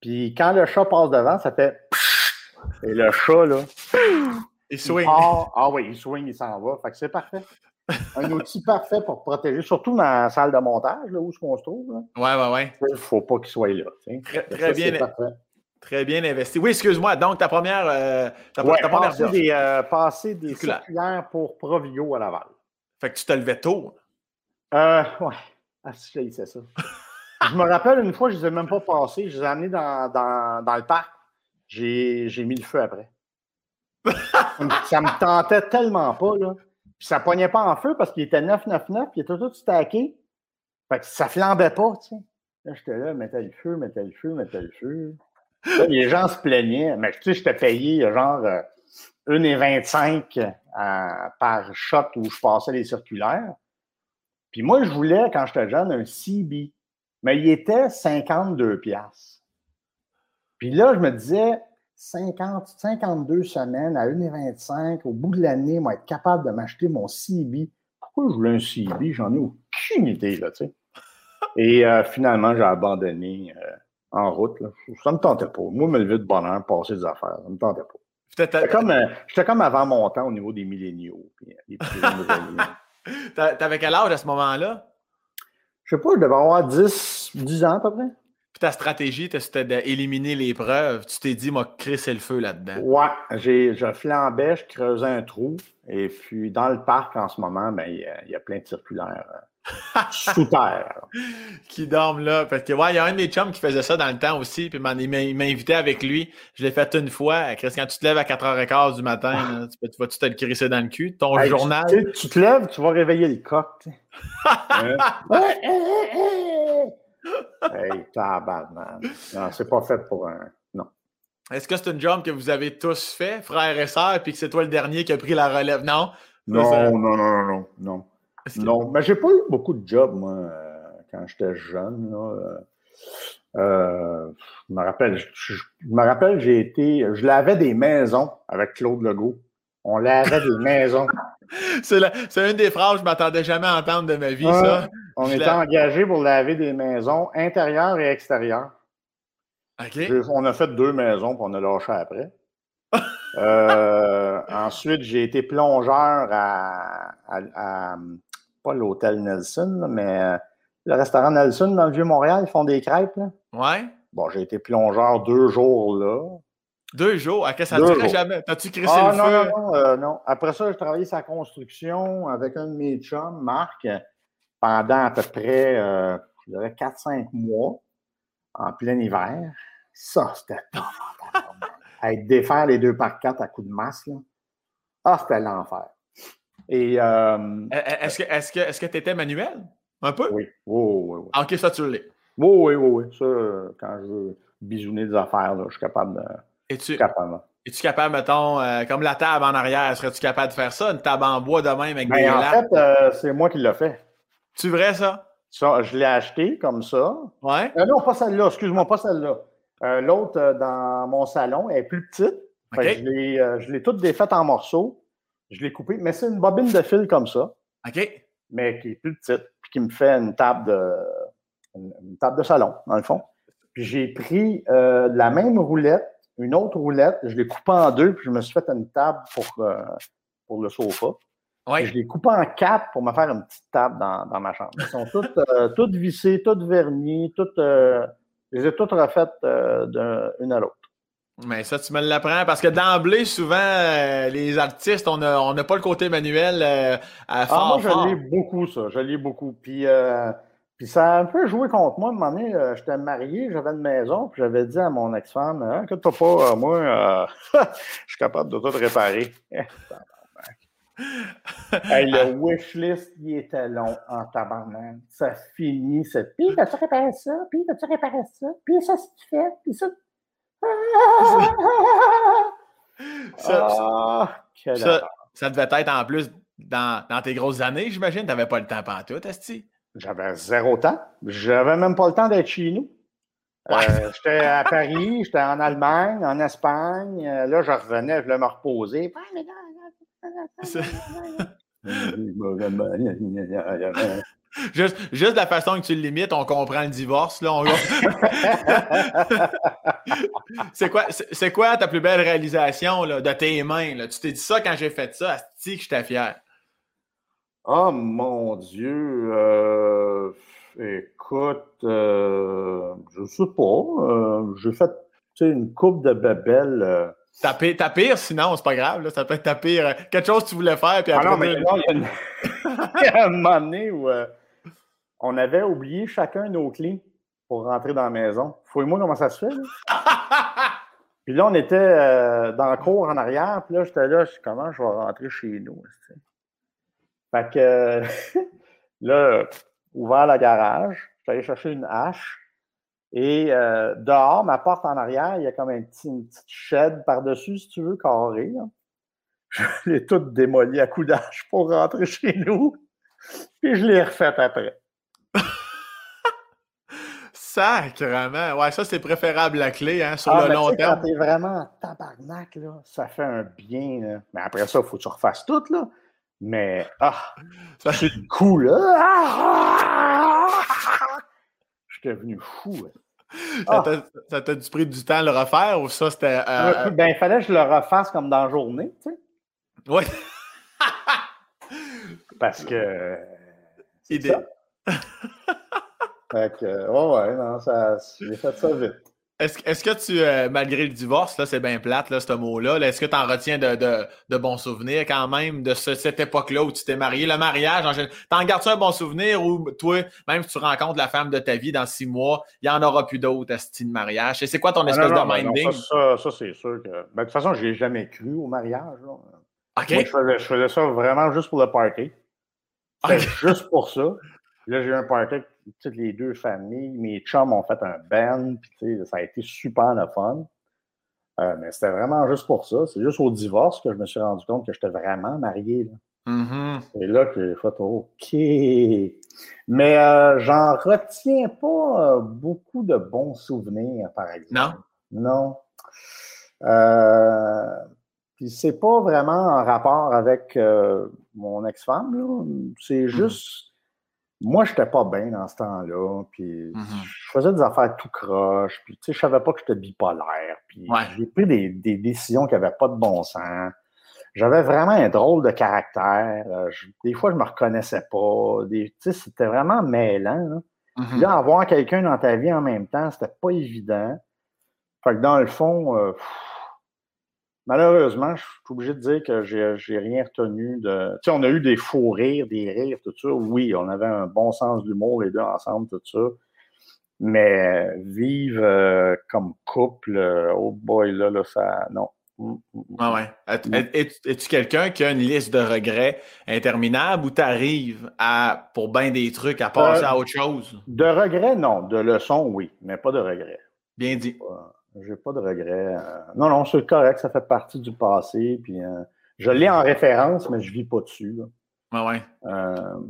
Puis quand le chat passe devant, ça fait... Et le chat, là, Il swing. ah oui, il swing, il s'en va. Fait que c'est parfait. Un outil parfait pour protéger, surtout dans la salle de montage, là, où on se trouve. Là. Ouais, ouais, ouais. Il ne faut pas qu'il soit là. Très, très bien. Très bien investi. Oui, excuse-moi. Donc, ta première. Euh, ta, ouais, ta première passer des, euh, passer des circulaires pour Provio à Laval. Fait que tu te levais tôt. Euh, ouais. Ah, si, c'est ça. je me rappelle une fois, je ne les ai même pas passés. Je les ai amenés dans, dans, dans le parc. J'ai mis le feu après. ça me tentait tellement pas, là. Puis ça pognait pas en feu parce qu'il était 999, puis il était tout stacké. Fait que ça flambait pas, tu sais. Là, j'étais là, mettais le feu, mettais le feu, mettais le feu. les gens se plaignaient. Mais tu sais, j'étais payé genre euh, 1,25 euh, par shot où je passais les circulaires. Puis moi, je voulais, quand j'étais jeune, un CB. Mais il était 52 pièces. Puis là, je me disais, 50, 52 semaines à 1,25 au bout de l'année, moi, être capable de m'acheter mon CB. Pourquoi je voulais un CB? J'en ai aucune idée, là, tu sais. Et euh, finalement, j'ai abandonné euh, en route. Là. Ça ne me tentait pas. Moi, me lever de bonheur, passer des affaires, ça ne me tentait pas. J'étais comme, euh, comme, avant mon temps au niveau des milléniaux. T'avais quel âge à ce moment-là? Je sais pas, je devais avoir 10, 10 ans à peu près. Puis ta stratégie, c'était d'éliminer les preuves. Tu t'es dit, moi, c'est le feu là-dedans. Ouais, j'ai, je flambais, je creusais un trou. Et puis, dans le parc, en ce moment, ben, il, y a, plein de circulaires euh, sous terre. qui dorment là. Parce que, ouais, il y a un de mes chums qui faisait ça dans le temps aussi. Puis, il m'a invité avec lui. Je l'ai fait une fois. Chris, quand tu te lèves à 4h15 du matin, tu, vas-tu te le crisser dans le cul? Ton journal? Tu, te lèves, tu vas réveiller les coqs. hey, tabarnak. Non, c'est pas fait pour un. Non. Est-ce que c'est une job que vous avez tous fait, frères et sœurs, puis que c'est toi le dernier qui a pris la relève? Non? Non, non, non, non, non, non. Non, mais j'ai pas eu beaucoup de jobs, moi, euh, quand j'étais jeune. Là. Euh, je me rappelle, je, me rappelle, j'ai été, je lavais des maisons avec Claude Legault. On lavait des maisons. c'est une des phrases que je m'attendais jamais à entendre de ma vie, ça. On était engagé pour laver des maisons intérieures et extérieures. On a fait deux maisons, puis on a lâché après. Euh, ensuite, j'ai été plongeur à, pas l'hôtel Nelson, mais euh, le restaurant Nelson dans le Vieux-Montréal, ils font des crêpes. Là. Ouais. Bon, j'ai été plongeur deux jours là. Deux jours? À ça ne durait jamais? T'as-tu crissé ah, le non, feu? Non, non, euh, non. Après ça, j'ai travaillé sa construction avec un de mes chums, Marc, pendant à peu près, euh, je dirais, 4-5 mois, en plein hiver. Ça, c'était Être défaire les deux par quatre à coups de masse, là. Ah, c'était l'enfer. Et. Euh, est-ce que est-ce que est-ce que tu étais manuel? Un peu? Oui. oui, oui, oui. Ah, ok, ça, tu l'es. Oui, oui, oui, oui. Ça, quand je veux bisouner des affaires, là, je suis capable de. Es-tu capable, es-tu capable, mettons, euh, comme la table en arrière, serais-tu capable de faire ça? Une table en bois de même avec ben, des En fait, euh, c'est moi qui l'ai fait. Tu vrai ça? Ça, je l'ai acheté comme ça. Ouais. Euh, non, pas celle-là, excuse-moi, pas celle-là. L'autre dans mon salon est plus petite. je l'ai toute défaite en morceaux. Je l'ai coupée, mais c'est une bobine de fil comme ça. OK. Mais qui est plus petite, puis qui me fait une table de, une, table de salon, dans le fond. Puis j'ai pris la même roulette une autre roulette, je l'ai coupée en deux, puis je me suis fait une table pour, euh, pour le sofa. Je l'ai coupée en quatre pour me faire une petite table dans, dans ma chambre. Elles sont toutes, euh, toutes vissées, toutes vernies, toutes. Euh, je les ai toutes refaites d'une à l'autre. Mais ça, tu me l'apprends parce que d'emblée, souvent, les artistes, on n'a pas le côté manuel à ah, Moi, je lis beaucoup, ça. Je lis beaucoup. Puis puis ça a un peu joué contre moi. À un moment donné, euh, j'étais marié, j'avais une maison, puis j'avais dit à mon ex-femme hein, Inquiète-toi pas, euh, moi, euh, je suis capable de tout réparer. hey, le wishlist, il était long en tabarnak. Ça finit, ça. Puis, as-tu réparé ça? Puis, as-tu réparé ça? Puis, ça, c'est tu fais? Puis, ça. ça, ah, ça, ça, devait être en plus dans, dans tes grosses années, j'imagine. Tu n'avais pas le temps pour tout, Esti. J'avais zéro temps. J'avais même pas le temps d'être chez nous. Euh, j'étais à Paris, j'étais en Allemagne, en Espagne. Euh, là, je revenais, je voulais me reposer. juste, juste la façon que tu le limites, on comprend le divorce. Là, c'est, quoi, c'est, quoi ta plus belle réalisation là, de tes mains? Là? Tu t'es dit ça quand j'ai fait ça, que j'étais fier. Oh mon Dieu! Euh, écoute, euh, je sais pas. Euh, j'ai fait une coupe de bébelles. Ta pire, ta pire, sinon, c'est pas grave. Là, ça peut être ta pire. Quelque chose que tu voulais faire. Puis après, ah non, mais il y a un moment donné où on avait oublié chacun nos clés pour rentrer dans la maison. Fouille-moi comment ça se fait. puis là, on était dans le cours en arrière. Puis là, j'étais là, je comment je vais rentrer chez nous. Fait que là, ouvert le garage, je suis allé chercher une hache. Et euh, dehors, ma porte en arrière, il y a comme un petit, une petite shed par-dessus, si tu veux, carré. Je l'ai toute démolie à coups d'âge pour rentrer chez nous. Puis je l'ai refaite après. Sacrement! Ouais, ça, c'est préférable la clé, hein, sur ah, le long terme. Quand t'es vraiment tabarnak, là, ça fait un bien. Mais après ça, il faut que tu refasses tout, là. Mais, ah, ça c'est cool. Ah, je suis devenu fou. Ah. Ça t'a du pris du temps à le refaire ou ça c'était. Euh, ben, il fallait que je le refasse comme dans la journée, tu sais. Oui. Parce que. Idée. fait que, oh ouais, non, ça, j'ai fait ça vite. Est-ce, que tu, euh, malgré le divorce, là, c'est bien plate, là, ce mot-là, est-ce que tu en retiens de, bons souvenirs quand même de cette époque-là où tu t'es marié? Le mariage, en t'en gardes-tu un bon souvenir ou toi, même si tu rencontres la femme de ta vie dans six mois, il n'y en aura plus d'autres à ce de mariage? Et c'est quoi ton ah, espèce de minding? ça, ça, c'est sûr que. Ben, de toute façon, je n'ai jamais cru au mariage. Là. je, faisais, ça vraiment juste pour le party. Juste pour ça. Là, j'ai eu un party toutes les deux familles. Mes chums ont fait un band, puis ça a été super le fun. Euh, mais c'était vraiment juste pour ça. C'est juste au divorce que je me suis rendu compte que j'étais vraiment marié. Là. Mm-hmm. Et là que j'ai fait OK. Mais euh, j'en retiens pas euh, beaucoup de bons souvenirs, par exemple. Non? Non. puis c'est pas vraiment en rapport avec mon ex-femme. C'est mm-hmm. juste moi, je n'étais pas bien dans ce temps-là. Puis mm-hmm. je faisais des affaires tout croche. Puis tu sais, je savais pas que j'étais bipolaire. Puis j'ai pris des, décisions qui n'avaient pas de bon sens. J'avais vraiment un drôle de caractère. Euh, des fois, je me reconnaissais pas. Tu sais, c'était vraiment mêlant. Mm-hmm. Là, avoir quelqu'un dans ta vie en même temps, c'était pas évident. Fait que dans le fond, euh, Malheureusement, je suis obligé de dire que j'ai rien retenu de. Tu sais, on a eu des faux rires, des rires, tout ça. Oui, on avait un bon sens de l'humour, les deux ensemble, tout ça. Mais vivre euh, comme couple, euh, oh boy, là, là, ça. Non. Mm, mm, mm. Ah ouais. Es-tu quelqu'un qui a une liste de regrets interminable ou tu arrives à, pour bien des trucs, à passer euh, à autre chose? De regrets, non. De leçons, oui, mais pas de regrets. Bien dit. J'ai pas de regrets. Euh. Non, non, c'est correct, ça fait partie du passé. Puis, euh, je l'ai en référence, mais je vis pas dessus. Ah ouais. Euh,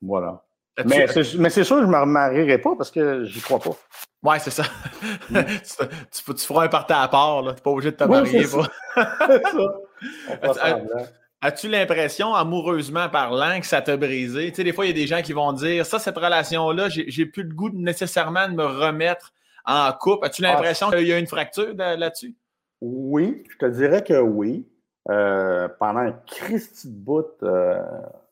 voilà. Mais c'est, sûr que je ne me remarierai pas parce que j'y crois pas. Ouais, c'est ça. tu, tu, feras un parti à part, Tu n'es pas obligé de te marier. c'est ça. As-tu l'impression, amoureusement parlant, que ça t'a brisé? Tu sais, des fois, il y a des gens qui vont dire Ça, cette relation-là, j'ai, j'ai plus le goût nécessairement de me remettre en coupe. As-tu ah, l'impression qu'il y a une fracture là-dessus? Oui, je te dirais que oui. Euh, pendant un Christy de bout, euh,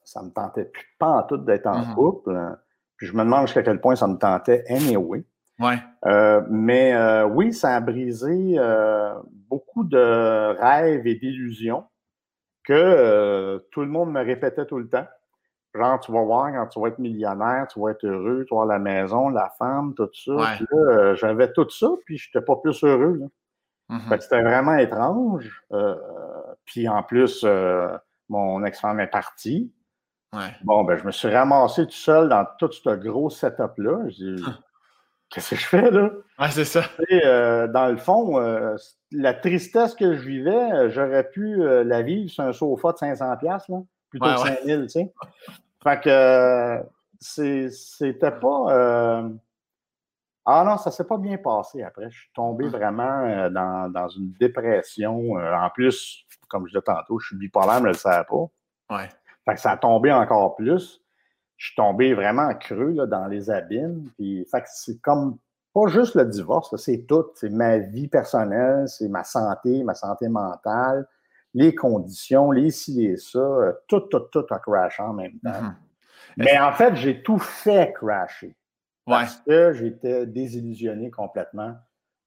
ça me tentait plus pas en tout d'être en mm-hmm. couple. Puis je me demande jusqu'à quel point ça me tentait anyway. Ouais. Euh, mais oui, ça a brisé beaucoup de rêves et d'illusions que tout le monde me répétait tout le temps. Genre, tu vas voir quand tu vas être millionnaire, tu vas être heureux, tu vas avoir la maison, la femme, tout ça. Puis là, euh, j'avais tout ça, puis je n'étais pas plus heureux. Là. Mm-hmm. c'était vraiment étrange. Euh, puis en plus, euh, mon ex-femme est partie. Bon, ben, je me suis ramassé tout seul dans tout ce gros setup-là. J'ai qu'est-ce que je fais là? Ouais, c'est ça. Et, dans le fond, la tristesse que je vivais, j'aurais pu la vivre sur un sofa de 500$, là plutôt que 5000, tu sais. Fait que c'était pas. Euh, ah non, ça s'est pas bien passé après. Je suis tombé ah. vraiment euh, dans, une dépression. Euh, en plus, comme je disais tantôt, je suis bipolaire, mais je ne le savais pas. Ouais. Fait que ça a tombé encore plus. Je suis tombé vraiment creux là, dans les abîmes. Puis, fait que c'est comme pas juste le divorce, c'est tout. C'est ma vie personnelle, c'est ma santé, ma santé mentale, les conditions, les ci, les ça. euh, Tout, tout, tout a crashé en même temps. Mhm. Mais en fait, j'ai tout fait crasher. Ouais. Parce que j'étais désillusionné complètement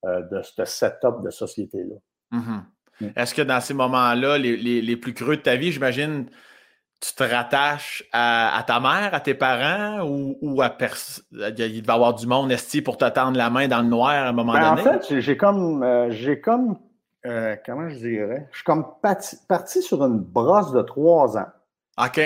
euh, de ce setup de société-là. Mhm. Mm. Est-ce que dans ces moments-là, les, les- les plus creux de ta vie, j'imagine, tu te rattaches à, à ta mère, à tes parents ou, ou à personne? Il devait y avoir du monde, Esti, pour te tendre la main dans le noir à un moment Ben, en donné? fait, j'ai- j'ai comme, euh, j'ai comme, euh, comment je dirais, je suis comme parti, parti sur une brosse de trois ans, OK.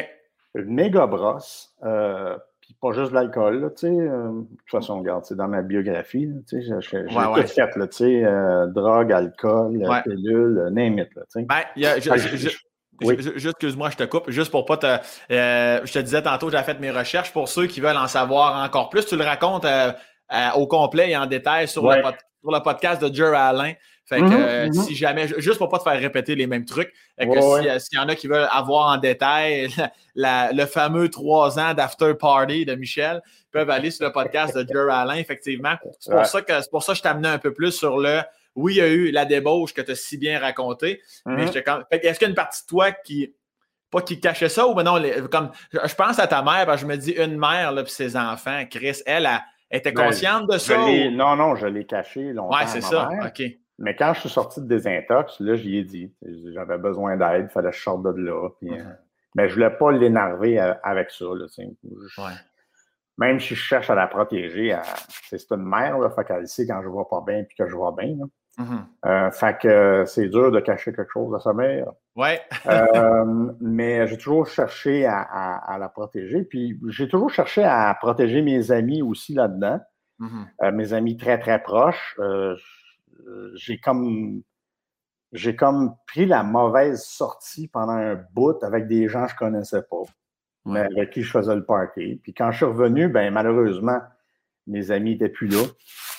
une méga brosse, euh, puis pas juste de l'alcool, là, tu sais. euh, de toute façon, regarde, c'est dans ma biographie, tu sais, j'ai Ouais, tout ouais. fait, tu sais, euh, drogue, alcool, Ouais. pilule, name it, là, tu sais. Ben, y a- je- je- je- oui. Juste, excuse-moi, je te coupe. Juste pour pas te. euh, je te disais tantôt, j'ai fait mes recherches pour ceux qui veulent en savoir encore plus. Tu le racontes euh, euh, au complet et en détail sur, Ouais. le, pod- sur le podcast de Jer Alain. Fait que Mhm, euh, mhm. si jamais, juste pour pas te faire répéter les mêmes trucs, euh, que Ouais, si, ouais. s'il y en a qui veulent avoir en détail la- le fameux trois ans d'after party de Michel, peuvent aller sur le podcast de Jer Alain, effectivement. C'est pour Ouais. ça que pour ça que je t'amenais un peu plus sur le oui, il y a eu la débauche que tu as si bien raconté, mais j'étais comme. Fait que est-ce qu'il y a une partie de toi qui. Pas qui cachait ça ou ben non, les- comme. Je pense à ta mère, parce que je me dis une mère là, puis ses enfants, Chris, elle, elle, elle était consciente de ça. ou- Non, non, je l'ai caché longtemps. Ouais, à c'est ça. mère. OK. Mais quand je suis sorti de désintox, là, j'y ai dit. J'avais besoin d'aide, il fallait que je sorte de là. Puis, euh, mais je voulais pas l'énerver euh, avec ça. Là. Je- Ouais. Même si je cherche à la protéger, c'est une mère, là, fait qu'elle sait quand je vais pas bien puis que je vais bien. là. Mhm. Euh, fait que euh, c'est dur de cacher quelque chose à sa mère. Ouais. Euh, mais j'ai toujours cherché à, à- à la protéger. Puis j'ai toujours cherché à protéger mes amis aussi là-dedans. Mhm. Euh, mes amis très, très proches. J'ai comme j'ai comme pris la mauvaise sortie pendant un bout avec des gens que je connaissais pas, mais avec qui je faisais le party. Puis quand je suis revenu, ben malheureusement, mes amis n'étaient plus là.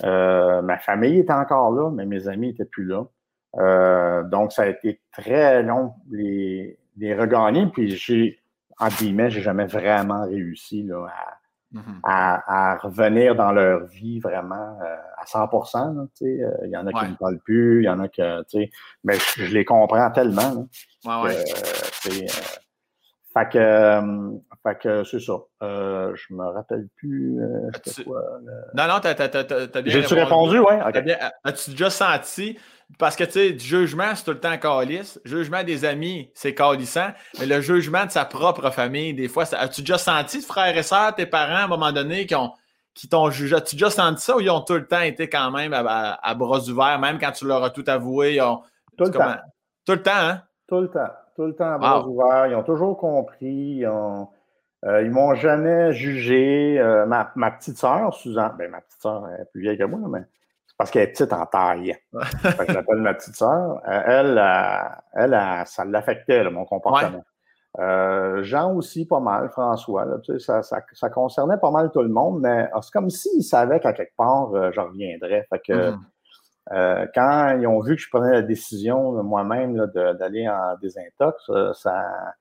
Euh, ma famille était encore là, mais mes amis n'étaient plus là. Euh, donc, ça a été très long les, les regagner. Puis j'ai, en guillemets, j'ai jamais vraiment réussi là, à, Mhm. à, à revenir dans leur vie vraiment euh, à 100 là, tu sais. Euh, Il y en a qui Ouais. ne parlent plus, il y en a que, tu sais, mais je, je les comprends tellement. là, Ouais, que, ouais. euh, tu sais, euh, fait que, euh, fait que c'est ça. Euh, je me rappelle plus. euh, quoi, Non, non, t'as, t'as, t'as, bien J'ai-tu répondu? Oui. Bien- As-tu déjà senti? Parce que, tu sais, du jugement, c'est tout le temps calice. Jugement des amis, c'est calissant. Mais le jugement de sa propre famille, des fois, ça- as-tu déjà senti, frères et sœurs, tes parents, à un moment donné, qui, ont, qui t'ont jugé? As-tu déjà senti ça ou ils ont tout le temps été quand même à, à- à bras ouverts, même quand tu leur as tout avoué? Ils ont, Tout le comment- temps. Tout le temps, hein? Tout le temps. Tout le temps à bras Wow. ouverts. Ils ont toujours compris. Ils ont. euh, ils m'ont jamais jugé. Euh, ma, ma petite sœur, Suzanne, ben, ma petite sœur elle est plus vieille que moi, mais c'est parce qu'elle est petite en taille. Fait que je l'appelle ma petite sœur. Euh, elle, elle, euh, ça l'affectait, là, mon comportement. Jean aussi, pas mal, François. Là, tu sais, ça, ça, ça concernait pas mal tout le monde, mais ah, c'est comme s'ils savaient qu'à quelque part, je reviendrais. Fait que Mhm. Euh, quand ils ont vu que je prenais la décision moi-même d'aller en désintox, euh, ça,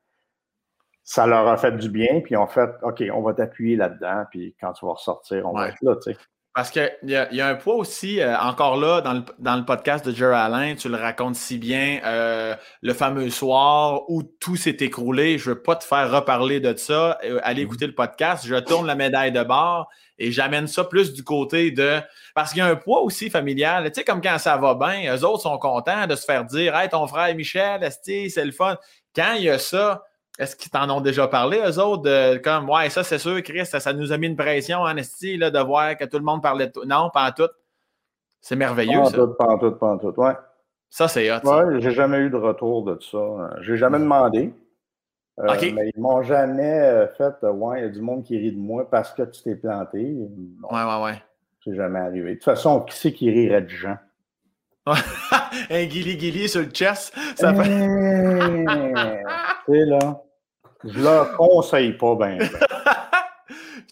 ça leur a fait du bien, puis ils ont fait OK, on va t'appuyer là-dedans, puis quand tu vas ressortir, on Ouais. va être là, tu sais. Parce qu'il y, a- y a un poids aussi, euh, encore là, dans le, dans le podcast de Jerry Alain, tu le racontes si bien, euh, le fameux soir où tout s'est écroulé. Je veux pas te faire reparler de ça. Euh, allez Mhm. écouter le podcast. Je tourne la médaille de bord et j'amène ça plus du côté de. Parce qu'il y a un poids aussi familial. Tu sais, comme quand ça va bien, eux autres sont contents de se faire dire Hey, ton frère Michel, c'est le fun. Quand il y a ça, est-ce qu'ils t'en ont déjà parlé, eux autres, de comme Ouais, ça c'est sûr, Chris, ça, ça nous a mis une pression en esti là, de voir que tout le monde parlait de toi. Non, pas en tout. C'est merveilleux, Pas en ça. tout, pas en tout, pas en tout, ouais. Ça, c'est hot. Ouais, j'ai jamais eu de retour de ça. J'ai jamais demandé. Euh, OK. Mais ils m'ont jamais euh, fait euh, Ouais, il y a du monde qui rit de moi parce que tu t'es planté. Non, Ouais, ouais, ouais. c'est jamais arrivé. De toute façon, qui c'est qui rirait de gens? Un guili-guili sur le chest. Ça Hey, fait... tu sais, là, je leur conseille pas ben. ben.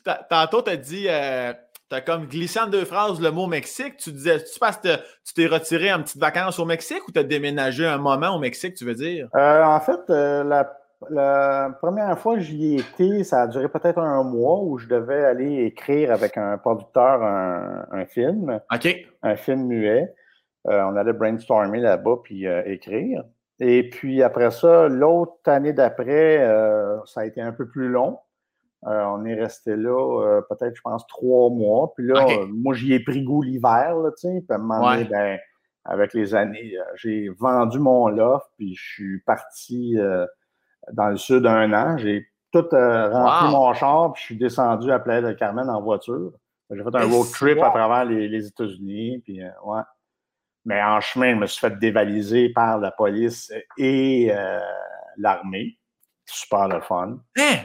Ta- Tantôt, tu as dit, euh, tu as comme glissé en deux phrases le mot Mexique. Tu disais, tu que tu t'es retiré en petite vacances au Mexique ou tu as déménagé un moment au Mexique, tu veux dire? Euh, en fait, euh, la la première fois que j'y étais, ça a duré peut-être un mois où je devais aller écrire avec un producteur un, film. OK. Un film muet. Euh, on allait brainstormer là-bas puis écrire. Et puis après ça, l'autre année d'après, euh, ça a été un peu plus long. on est resté là peut-être, je pense, trois mois. Puis là, moi, j'y ai pris goût l'hiver, tu sais. Puis à un moment donné, ben, avec les années, j'ai vendu mon loft, puis je suis parti dans le sud un an. J'ai tout rempli mon char, puis je suis descendu à Playa del Carmen en voiture. J'ai fait un road trip à travers les, États-Unis, puis ouais. Mais en chemin, je me suis fait dévaliser par la police et euh, l'armée. Super le fun. Hein?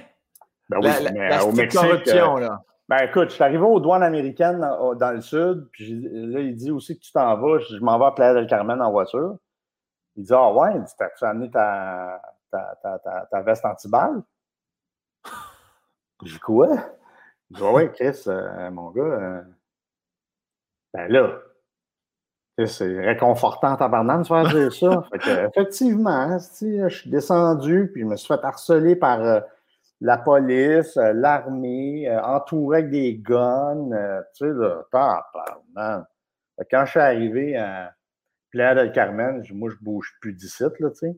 Ben oui, mais au Mexique. Euh, là. Ben écoute, je suis arrivé aux douanes américaines dans le sud, puis là, il dit aussi que tu t'en vas. Je, m'en vais à Playa del Carmen en voiture. Il dit Ah ouais, t'as-tu amené ta, ta, ta, ta, veste anti-balle? Je dis quoi? Je dis Ouais, Chris, euh, mon gars. ben là, c'est réconfortant tabarnak de se faire dire ça. effectivement, je suis descendu, puis je me suis fait harceler par euh, la police, euh, l'armée, euh, entouré avec des guns. tu sais, là, Quand je suis arrivé à Playa del Carmen, moi, je bouge plus d'ici, là, tu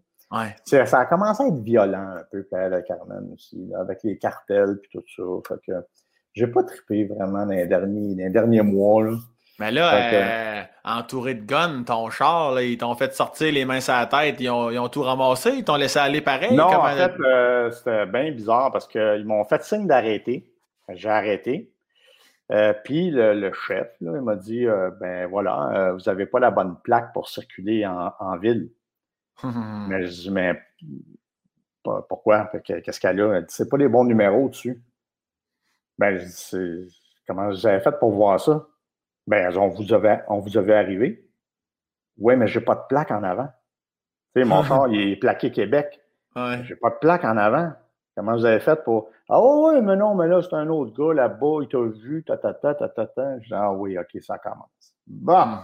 sais. Ça a commencé à être violent un peu, Playa del Carmen aussi, avec les cartels et tout ça. Fait que j'ai pas trippé vraiment dans les derniers, dans les derniers mois, là. Mais là, euh, entouré de guns, ton char, ils t'ont fait sortir les mains sur la tête, ils ont, tout ramassé, ils t'ont laissé aller pareil? Non, en fait, euh, c'était bien bizarre parce qu'ils m'ont fait signe d'arrêter. J'ai arrêté. Euh, puis le, chef, il m'a dit ben voilà, vous n'avez pas la bonne plaque pour circuler en, ville. mais je dis mais pourquoi? Qu'est-ce qu'elle a? Elle dit c'est pas les bons numéros dessus. Ben, je dis comment vous avez fait pour voir ça? Ben, on vous avait, on vous avait arrivé. Oui, mais j'ai pas de plaque en avant. Tu sais, mon char, il est plaqué Québec. Ouais. J'ai pas de plaque en avant. Comment vous avez fait pour. Ah oui, mais non, mais là, c'est un autre gars là-bas, il t'a vu, ta ta ta ta ta ta. Je dis, ah oui, OK, ça commence. Bon. Hmm.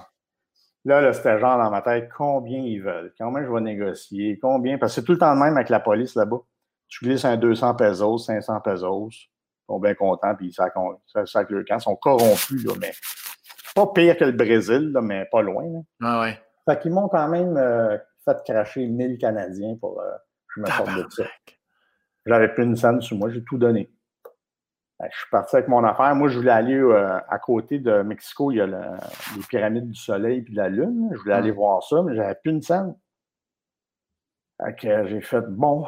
Là, là c'était genre dans ma tête, combien ils veulent? Combien je vais négocier? Combien? Parce que c'est tout le temps le même avec la police là-bas. Tu glisses un 200 pesos, 500 pesos. Ils sont bien contents, puis ça, ça, ça, le camp. Ils sont corrompus, là, mais pas pire que le Brésil, mais pas loin. Ah ouais. Fait qu'ils m'ont quand même euh, fait cracher 1000 Canadiens pour euh, je me sorte de ça. J'avais plus une scène sur moi, j'ai tout donné. je suis parti avec mon affaire. Moi, je voulais aller euh, à côté de Mexico, il y a les pyramides du Soleil et de la Lune. Je voulais aller voir ça, mais j'avais plus une scène. Fait que j'ai fait bon,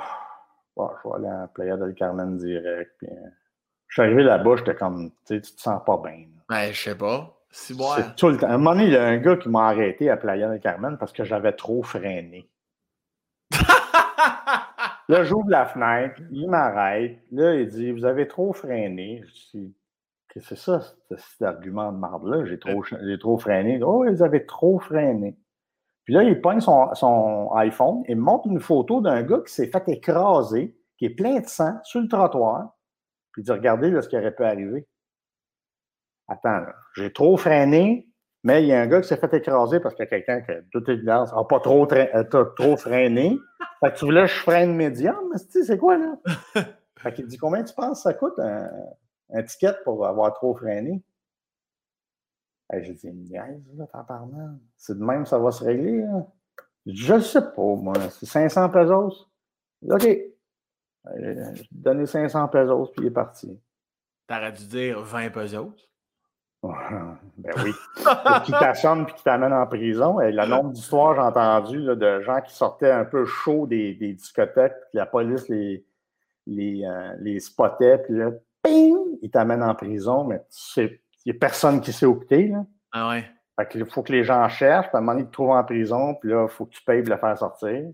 je vais aller à Playa del Carmen direct. je suis arrivé là-bas, j'étais comme, tu sais, tu te sens pas bien. Ben, je sais pas. C'est tout le temps. À un moment donné, il y a un gars qui m'a arrêté à Playa del Carmen parce que j'avais trop freiné. là, j'ouvre la fenêtre, il m'arrête. Là, il dit Vous avez trop freiné. Je dis Qu'est-ce que c'est ça, cet argument de marde-là? J'ai trop, trop freiné. Oh, ils avaient trop freiné. Puis là, il pogne son, son iPhone et me montre une photo d'un gars qui s'est fait écraser, qui est plein de sang sur le trottoir. Puis il dit Regardez là, ce qui aurait pu arriver attends, j'ai trop freiné, mais il y a un gars qui s'est fait écraser parce qu'il y a quelqu'un qui, de toute évidence, n'a pas trop, euh, trop freiné. Fait que tu voulais que je freine médium, mais c'est quoi, là? fait qu'il dit, combien tu penses que ça coûte un, ticket pour avoir trop freiné? j'ai dit, niaise, là, t'en parlant. C'est de même, ça va se régler, là. Je ne sais pas, moi. C'est 500 pesos. OK. J'ai donné 500 pesos, puis il est parti. T'aurais dû dire 20 pesos? Ben oui. qui t'assomme puis qui t'amène en prison. Et le nombre d'histoires j'ai entendu de gens qui sortaient un peu chaud des, discothèques, puis la police les, les, euh, les spottait, puis là, ping, ils t'amènent en prison, mais il n'y a personne qui sait où Là. Ah ouais. Fait qu'il faut que les gens cherchent, puis à un moment donné, ils te trouvent en prison, puis là, il faut que tu payes pour le faire sortir.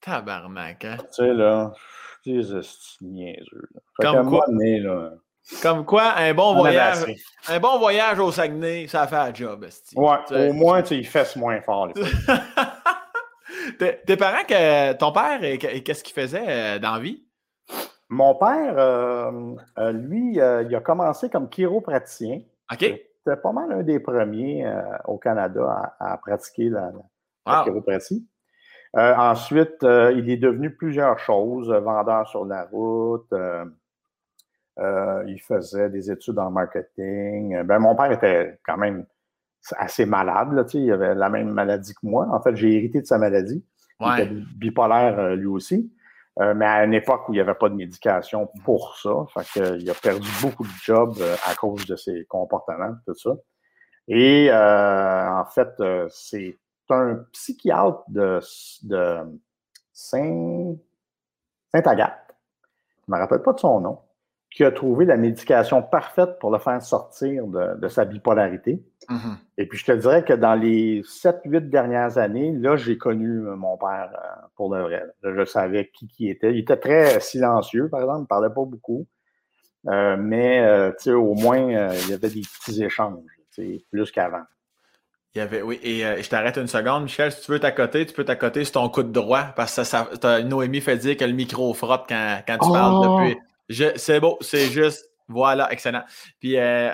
Tabarnak, hein? Tu sais, là, c'est niaiseux. Fait Comme quoi? là, comme quoi, un bon voyage. Un bon voyage au Saguenay, ça fait un job. Ouais, au moins, tu fesses moins fort. tes, parents, que, ton père, qu'est-ce qu'il faisait euh, dans la vie? Mon père, euh, euh, lui, il a commencé comme chiropraticien. OK. C'était pas mal un des premiers au Canada à, pratiquer la, chiropratie. ensuite, il est devenu plusieurs choses, vendeur sur la route. Il faisait des études en marketing. Ben, mon père était quand même assez malade. Là, il avait la même maladie que moi. En fait, j'ai hérité de sa maladie. Il était bipolaire lui aussi. Euh, mais à une époque où il n'y avait pas de médication pour ça. Fait que, il a perdu beaucoup de jobs euh, à cause de ses comportements, tout ça. Et euh, en fait, c'est un psychiatre de, de Saint, Saint-Agathe. Je ne me rappelle pas de son nom qui a trouvé la médication parfaite pour le faire sortir de, sa bipolarité. Mm-hmm. Et puis, je te dirais que dans les 7-8 dernières années, là, j'ai connu mon père euh, pour le vrai. je savais qui qui était. Il était très silencieux, par exemple, il ne parlait pas beaucoup. Euh, mais, euh, tu sais, au moins, il y avait des petits échanges, plus qu'avant. Il y avait, oui, et je t'arrête une seconde, Michel, si tu veux t'accoter, tu peux t'accoter sur ton coup de droit, parce que ça, Noémie fait dire que le micro frotte quand, quand tu parles oh! depuis. C'est beau, c'est juste. Voilà, excellent. Puis, euh,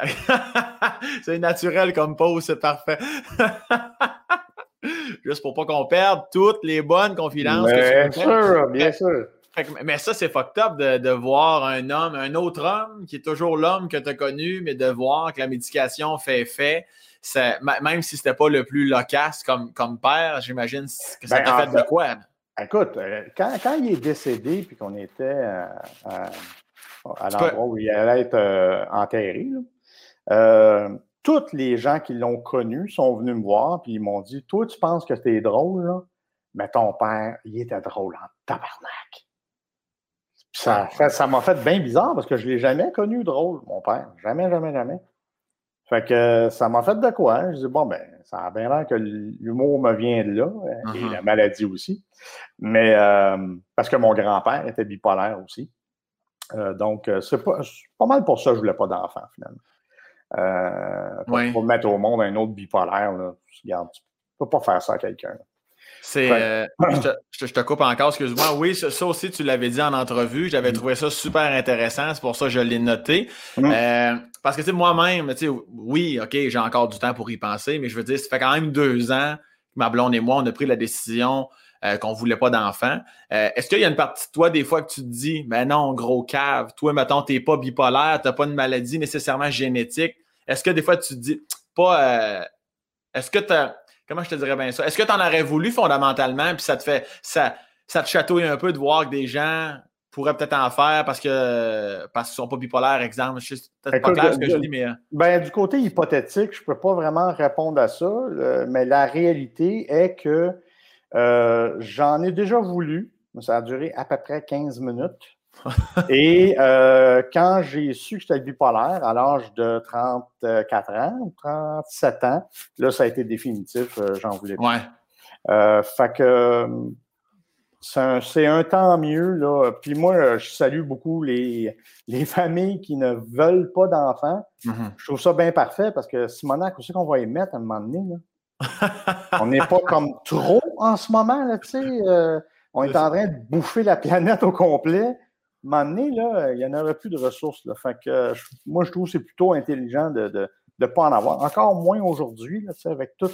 c'est naturel comme pause, c'est parfait. juste pour pas qu'on perde toutes les bonnes confidences. Bien sûr, bien sûr. mais ça, c'est fucked up de, voir un homme, un autre homme qui est toujours l'homme que tu as connu, mais de voir que la médication fait effet. Même si c'était pas le plus loquace comme, comme père, j'imagine que ça ben, t'a fait, de quoi? Écoute, euh, quand, quand, il est décédé, puis qu'on était euh, à l'endroit où il allait être euh, enterré. Euh, tous les gens qui l'ont connu sont venus me voir puis ils m'ont dit Toi, tu penses que t'es drôle, mais ton père, il était drôle en tabarnak. Ça, ça m'a fait bien bizarre parce que je ne l'ai jamais connu drôle, mon père. Jamais, jamais, jamais. Fait que ça m'a fait de quoi? Je dis, bon, ben, ça a bien l'air que l'humour me vient de là, hein, et uh-huh. la maladie aussi. Mais euh, parce que mon grand-père était bipolaire aussi. Euh, donc, euh, c'est pas, pas, mal pour ça que je ne voulais pas d'enfant, finalement. Euh, pour, mettre au monde un autre bipolaire, là, regarde, tu ne peux pas faire ça à quelqu'un. C'est, je, te, coupe encore, excuse-moi. Oui, ça, aussi, tu l'avais dit en entrevue. J'avais mm. trouvé ça super intéressant. C'est pour ça que je l'ai noté. Mm. parce que, tu sais, moi-même, tu sais, oui, OK, j'ai encore du temps pour y penser, mais je veux dire, ça fait quand même deux ans que ma blonde et moi, on a pris la décision euh, qu'on ne voulait pas d'enfants. Euh, est-ce qu'il y a une partie de toi, des fois, que tu te dis, mais non, gros cave, toi, mettons, tu n'es pas bipolaire, tu n'as pas une maladie nécessairement génétique. Est-ce que des fois, tu te dis, pas. Euh, est-ce que tu Comment je te dirais bien ça? Est-ce que tu en aurais voulu fondamentalement, puis ça te fait. Ça, ça te chatouille un peu de voir que des gens pourraient peut-être en faire parce que parce qu'ils sont pas bipolaires, exemple? Je sais peut-être pas clair ce que je dis, mais. Ben, du côté hypothétique, je ne peux pas vraiment répondre à ça, mais la réalité est que euh, j'en ai déjà voulu. Ça a duré à peu près 15 minutes. Et euh, quand j'ai su que j'étais bipolaire à l'âge de 34 ans, 37 ans, là, ça a été définitif. Euh, j'en voulais plus. Ouais. fait que c'est un, temps mieux. Là. Puis moi, je salue beaucoup les, les familles qui ne veulent pas d'enfants. Mm-hmm. Je trouve ça bien parfait parce que Simonac, où c'est qu'on va y mettre à un moment donné? Là? on n'est pas comme trop en ce moment, là, tu sais. Euh, on est en train de bouffer la planète au complet. À là, il n'y en aurait plus de ressources. Là. Fait que, moi, je trouve que c'est plutôt intelligent de ne pas en avoir. Encore moins aujourd'hui, avec tout.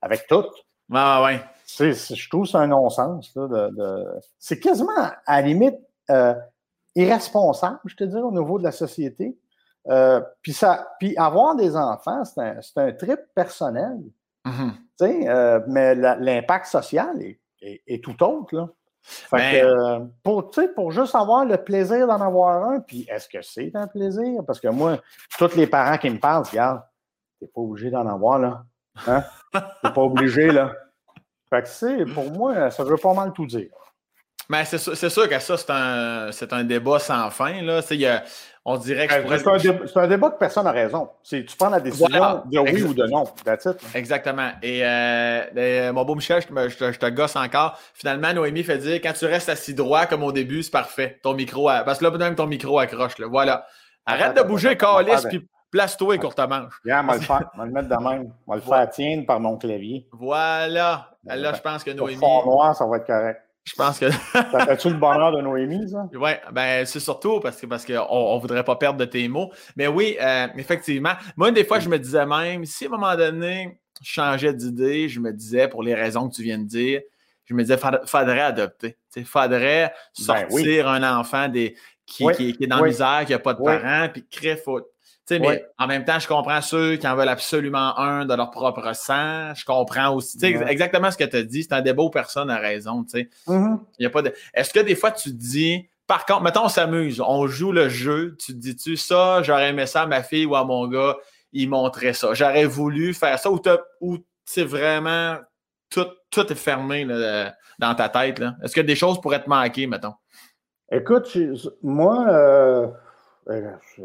Avec tout. Ah ouais. je trouve que c'est un non-sens. De, C'est quasiment, à la limite, euh, irresponsable, je te dirais, au niveau de la société. Euh, puis avoir des enfants, c'est un, un trip personnel. Mm-hmm. Euh, mais l'impact social est, tout autre. Là. Fait que, pour, pour juste avoir le plaisir d'en avoir un, puis est-ce que c'est un plaisir? Parce que moi, tous les parents qui me parlent, regarde, t'es pas obligé d'en avoir, là. Hein? T'es pas obligé, là. Fait que, pour moi, ça veut pas mal tout dire. Mais c'est sûr, que ça, c'est un, un, débat sans fin. Là. Y a, on dirait que. Euh, c'est un, débat que personne n'a raison. Tu prends la décision de oui ou de non. That's Exactement. Et euh, ben, mon beau Michel, je te, je, te, gosse encore. Finalement, Noémie fait dire quand tu restes assis droit comme au début, c'est parfait. Ton micro, parce que là, même ton micro accroche. Là. Voilà. Arrête de bouger, calice, puis place-toi, courte manche. Viens, on va le faire. On va le mettre de même. On va le faire tiendre par mon clavier. Voilà. Là, je pense que Noémie. Le fond noir, ça va être correct. Je pense que. ça fait-tu le bonheur de Noémie, ça? Oui, ben, c'est surtout parce que parce qu'on ne voudrait pas perdre de tes mots. Mais oui, euh, effectivement. Moi, des fois, je me disais même, si à un moment donné, je changeais d'idée, je me disais, pour les raisons que tu viens de dire, je me disais, faudrait adopter. Il faudrait ben sortir un enfant des, qui, est dans la misère, qui n'a pas de parents, puis Mais en même temps, je comprends ceux qui en veulent absolument un de leur propre sang. Je comprends aussi. Exactement ce que tu as dit. C'est un débat aux personnes à raison. Mm-hmm. y a pas de... Est-ce que des fois tu te dis, par contre, mettons, on s'amuse, on joue le jeu, tu te dis-tu ça, j'aurais aimé ça à ma fille ou à mon gars, il montrait ça. J'aurais voulu faire ça ou, c'est vraiment tout, tout est fermé dans ta tête. Est-ce que des choses pourraient te manquer, mettons? Écoute, moi, euh, euh, je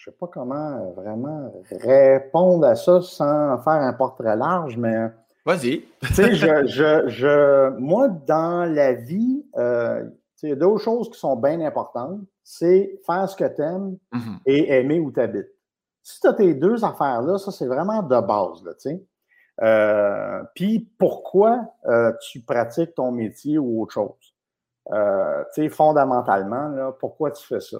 je sais pas comment euh, vraiment répondre à ça sans faire un portrait large, mais. Vas-y. sais, je, je, moi, dans la vie, euh, il y a deux choses qui sont bien importantes. C'est faire ce que tu aimes mm-hmm. et aimer où tu habites. Si tu as tes deux affaires-là, ça, c'est vraiment de base, tu sais. Euh, puis pourquoi tu pratiques ton métier ou autre chose? fondamentalement, là, pourquoi tu fais ça?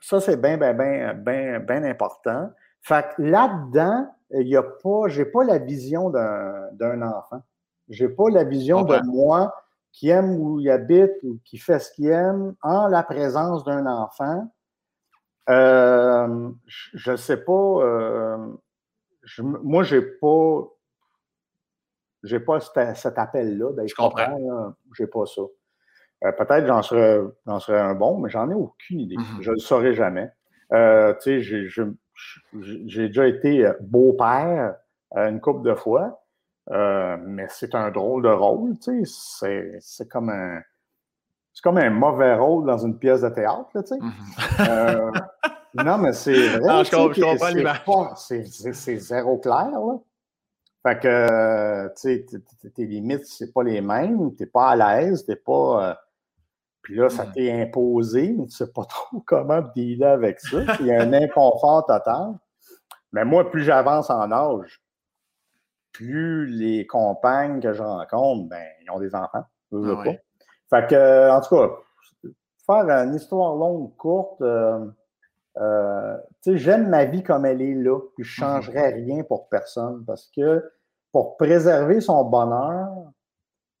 Ça, c'est bien, bien, bien, bien, bien important. Fait que là-dedans, il n'y a pas, j'ai pas la vision d'un enfant. J'ai pas la vision de moi qui aime où il habite ou qui fait ce qu'il aime en la présence d'un enfant. Euh, je ne sais pas. Euh, je, moi, j'ai pas. J'ai pas cet, appel-là d'être Je J'ai pas ça. Euh, peut-être j'en serais, serais un bon, mais j'en ai aucune idée. Mm-hmm. Je ne le saurais jamais. Euh, tu sais, j'ai déjà été euh, beau-père une couple de fois, mais c'est un drôle de rôle. Tu sais, c'est comme un c'est comme un mauvais rôle dans une pièce de théâtre, tu sais. Mm-hmm. non, mais c'est vrai. Non, je C'est zéro clair, là. Fait que, tu sais, tes limites, c'est pas les mêmes, t'es pas à l'aise, t'es pas puis là, ça t'est imposé, mais tu ne sais pas trop comment dealer avec ça. Il y a un inconfort total. Mais moi, plus j'avance en âge, plus les compagnes que je rencontre, ben, ils ont des enfants. Je ah pas. Fait que, en tout cas, faire une histoire longue, courte, euh, euh, tu sais, j'aime ma vie comme elle est là, puis je ne mhm. changerais rien pour personne parce que pour préserver son bonheur,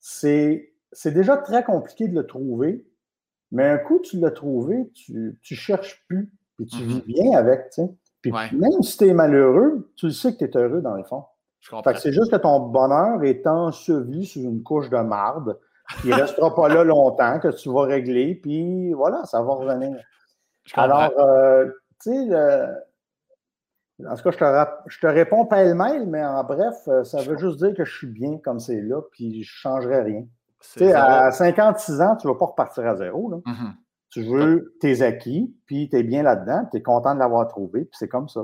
c'est déjà très compliqué de le trouver. Mais un coup, tu l'as trouvé, tu ne cherches plus, puis tu vis mm-hmm. bien avec, tu sais. Puis même si tu es malheureux, tu sais que tu es heureux dans le fond. Fait que c'est juste que ton bonheur est enseveli sous une couche de marde qui ne restera pas là longtemps, que tu vas régler, puis voilà, ça va revenir. Alors, euh, tu sais, en tout cas, je te, je te réponds pêle-mêle, mais en bref, euh, ça veut juste dire que je suis bien comme c'est là, puis je ne changerai rien. Tu sais, à 56 ans, tu ne vas pas repartir à zéro. Là. Mm-hmm. Tu veux tes acquis, puis tu es bien là-dedans, tu es content de l'avoir trouvé, puis c'est comme ça.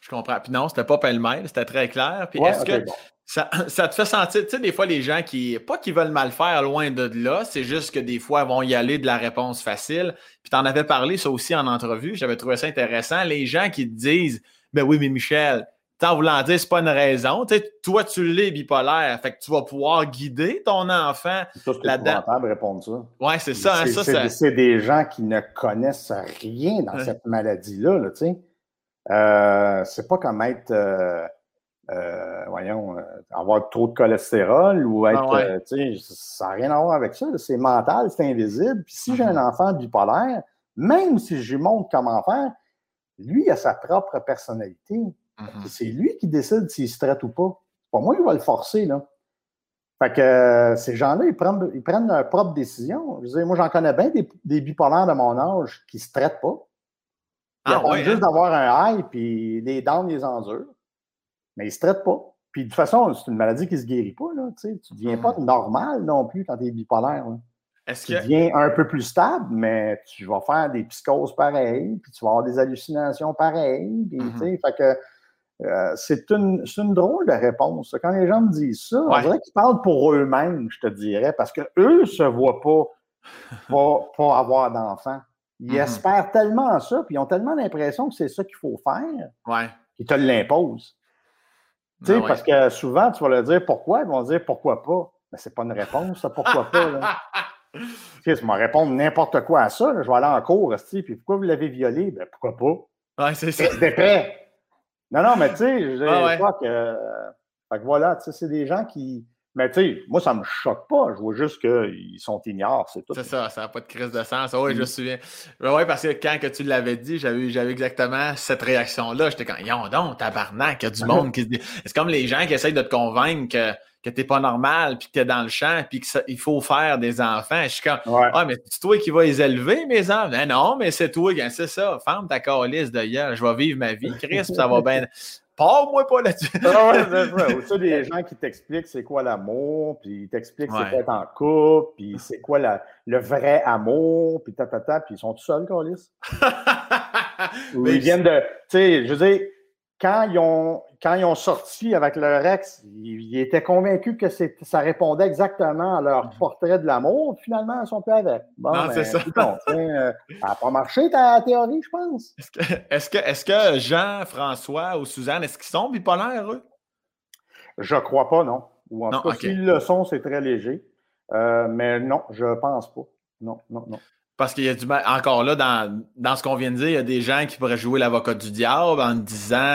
Je comprends. Puis non, c'était pas pêle-mêle, c'était très clair. Puis est-ce que ça, te fait sentir, tu sais, des fois, les gens qui, pas qu'ils veulent mal faire loin de là, c'est juste que des fois, ils vont y aller de la réponse facile. Puis tu en avais parlé, ça aussi, en entrevue, j'avais trouvé ça intéressant. Les gens qui te disent, ben oui, mais Michel, en voulant dire, c'est pas une raison. toi, tu l'es bipolaire, fait que tu vas pouvoir guider ton enfant là-dedans. de répondre ça. Oui, c'est ça. Hein, c'est des gens qui ne connaissent rien dans cette maladie-là. Là, euh, c'est pas comme être, euh, euh, voyons, avoir trop de cholestérol ou ah être, ça n'a rien à voir avec ça. C'est mental, c'est invisible. Puis si j'ai un mm-hmm. enfant bipolaire, même si je lui montre comment faire, lui a sa propre personnalité. Mm-hmm. C'est lui qui décide s'il se traite ou pas. C'est pas moi qui va le forcer, là. Fait que euh, ces gens-là, ils prennent, ils prennent leur propre décision. Je veux moi, j'en connais bien des, bipolaires de mon âge qui ne se traitent pas. Ils ah, juste hein? d'avoir un high, puis les dents, les endurent. Mais ils ne se traitent pas. Puis de toute façon, c'est une maladie qui ne se guérit pas. Là, tu ne deviens pas mm-hmm. normal non plus quand tu es bipolaire. Est-ce tu deviens un peu plus stable, mais tu vas faire des psychoses pareilles, puis tu vas avoir des hallucinations pareilles. Puis, mm-hmm. fait que euh, c'est une, une, drôle de réponse. Quand les gens me disent ça, on dirait qu'ils parlent pour eux-mêmes, je te dirais, parce qu'eux ne se voient pas, pas, avoir d'enfants. Ils mm-hmm. espèrent tellement ça, puis ils ont tellement l'impression que c'est ça qu'il faut faire, ouais. qu'ils te l'imposent. Tu sais, ah parce que souvent, tu vas leur dire pourquoi, ils vont dire pourquoi pas. Mais c'est pas une réponse, ça, pourquoi pas. Là. tu sais, répondre n'importe quoi à ça, je vais aller en cours, puis pourquoi vous l'avez violé? Ben, pourquoi pas? Ouais, c'est ça. Non, non, mais tu sais, je ah, que. Fait que voilà, tu sais, c'est des gens qui. Mais tu sais, moi, ça me choque pas. Je vois juste qu'ils sont ignorants, c'est tout. C'est ça, ça n'a pas de crise de sens. Oui, je me mm. souviens. Oui, parce que quand que tu l'avais dit, j'avais, j'avais exactement cette réaction-là. J'étais comme, yon donc, tabarnak, il y a du monde qui se dit. C'est comme les gens qui essayent de te convaincre que que t'es pas normal, puis que t'es dans le champ, puis qu'il faut faire des enfants. Je suis comme, ah, mais c'est toi qui vas les élever, mes enfants? Ben non, mais c'est toi, c'est ça. Ferme ta calice de hier. Je vais vivre ma vie, Chris, ça va bien. Parle-moi pas là-dessus. ah ouais, c'est des gens qui t'expliquent c'est quoi l'amour, puis ils t'expliquent c'est quoi être en couple, puis c'est quoi le vrai amour, puis ta, ta, ta, puis ils sont tout seuls, Calis. ils viennent de. Tu sais, je veux dire, quand ils ont, quand ils ont sorti avec leur ex, ils, étaient convaincus que ça répondait exactement à leur mhm. portrait de l'amour. Finalement, ils sont plus avec. Bon, non, c'est ça. Euh, ça n'a pas marché ta théorie, je pense. Est-ce que, est que, Jean, François ou Suzanne, est-ce qu'ils sont bipolaires, eux? Je crois pas, non. Ou en tout cas, s'ils le sont, c'est très léger. Euh, mais non, je pense pas. Non, non, non. Parce qu'il y a du encore là, dans, dans ce qu'on vient de dire, il y a des gens qui pourraient jouer l'avocat du diable en disant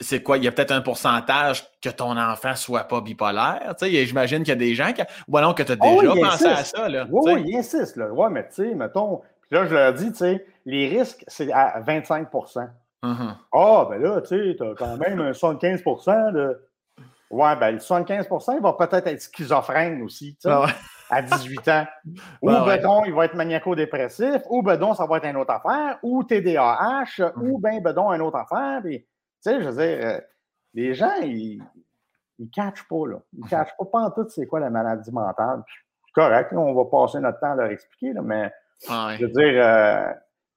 c'est quoi, il y a peut-être un pourcentage que ton enfant soit pas bipolaire. Tu sais, j'imagine qu'il y a des gens qui. Ou alors que tu as oh, déjà pensé à ça. Là, oui, oui, il insiste. Là. Ouais, mais tu sais, mettons. Puis là, je leur dis, tu sais, les risques, c'est à 25 uh-huh. Ah, ben là, tu sais, tu as quand même un 75 de. Ouais, ben le 75 il va peut-être être schizophrène aussi. Tu sais. Ah à 18 ans. Ou Bedon, il va être maniaco-dépressif, ou Bedon, ça va être une autre affaire, ou TDAH, ou mhm. ben Bedon, une autre affaire. tu sais, je veux dire, euh, les gens, ils ne catchent pas, là. Ils ne mhm. catchent pas, pas en tout c'est quoi la maladie mentale. Correct, on va passer notre temps à leur expliquer, là, mais je veux dire, euh,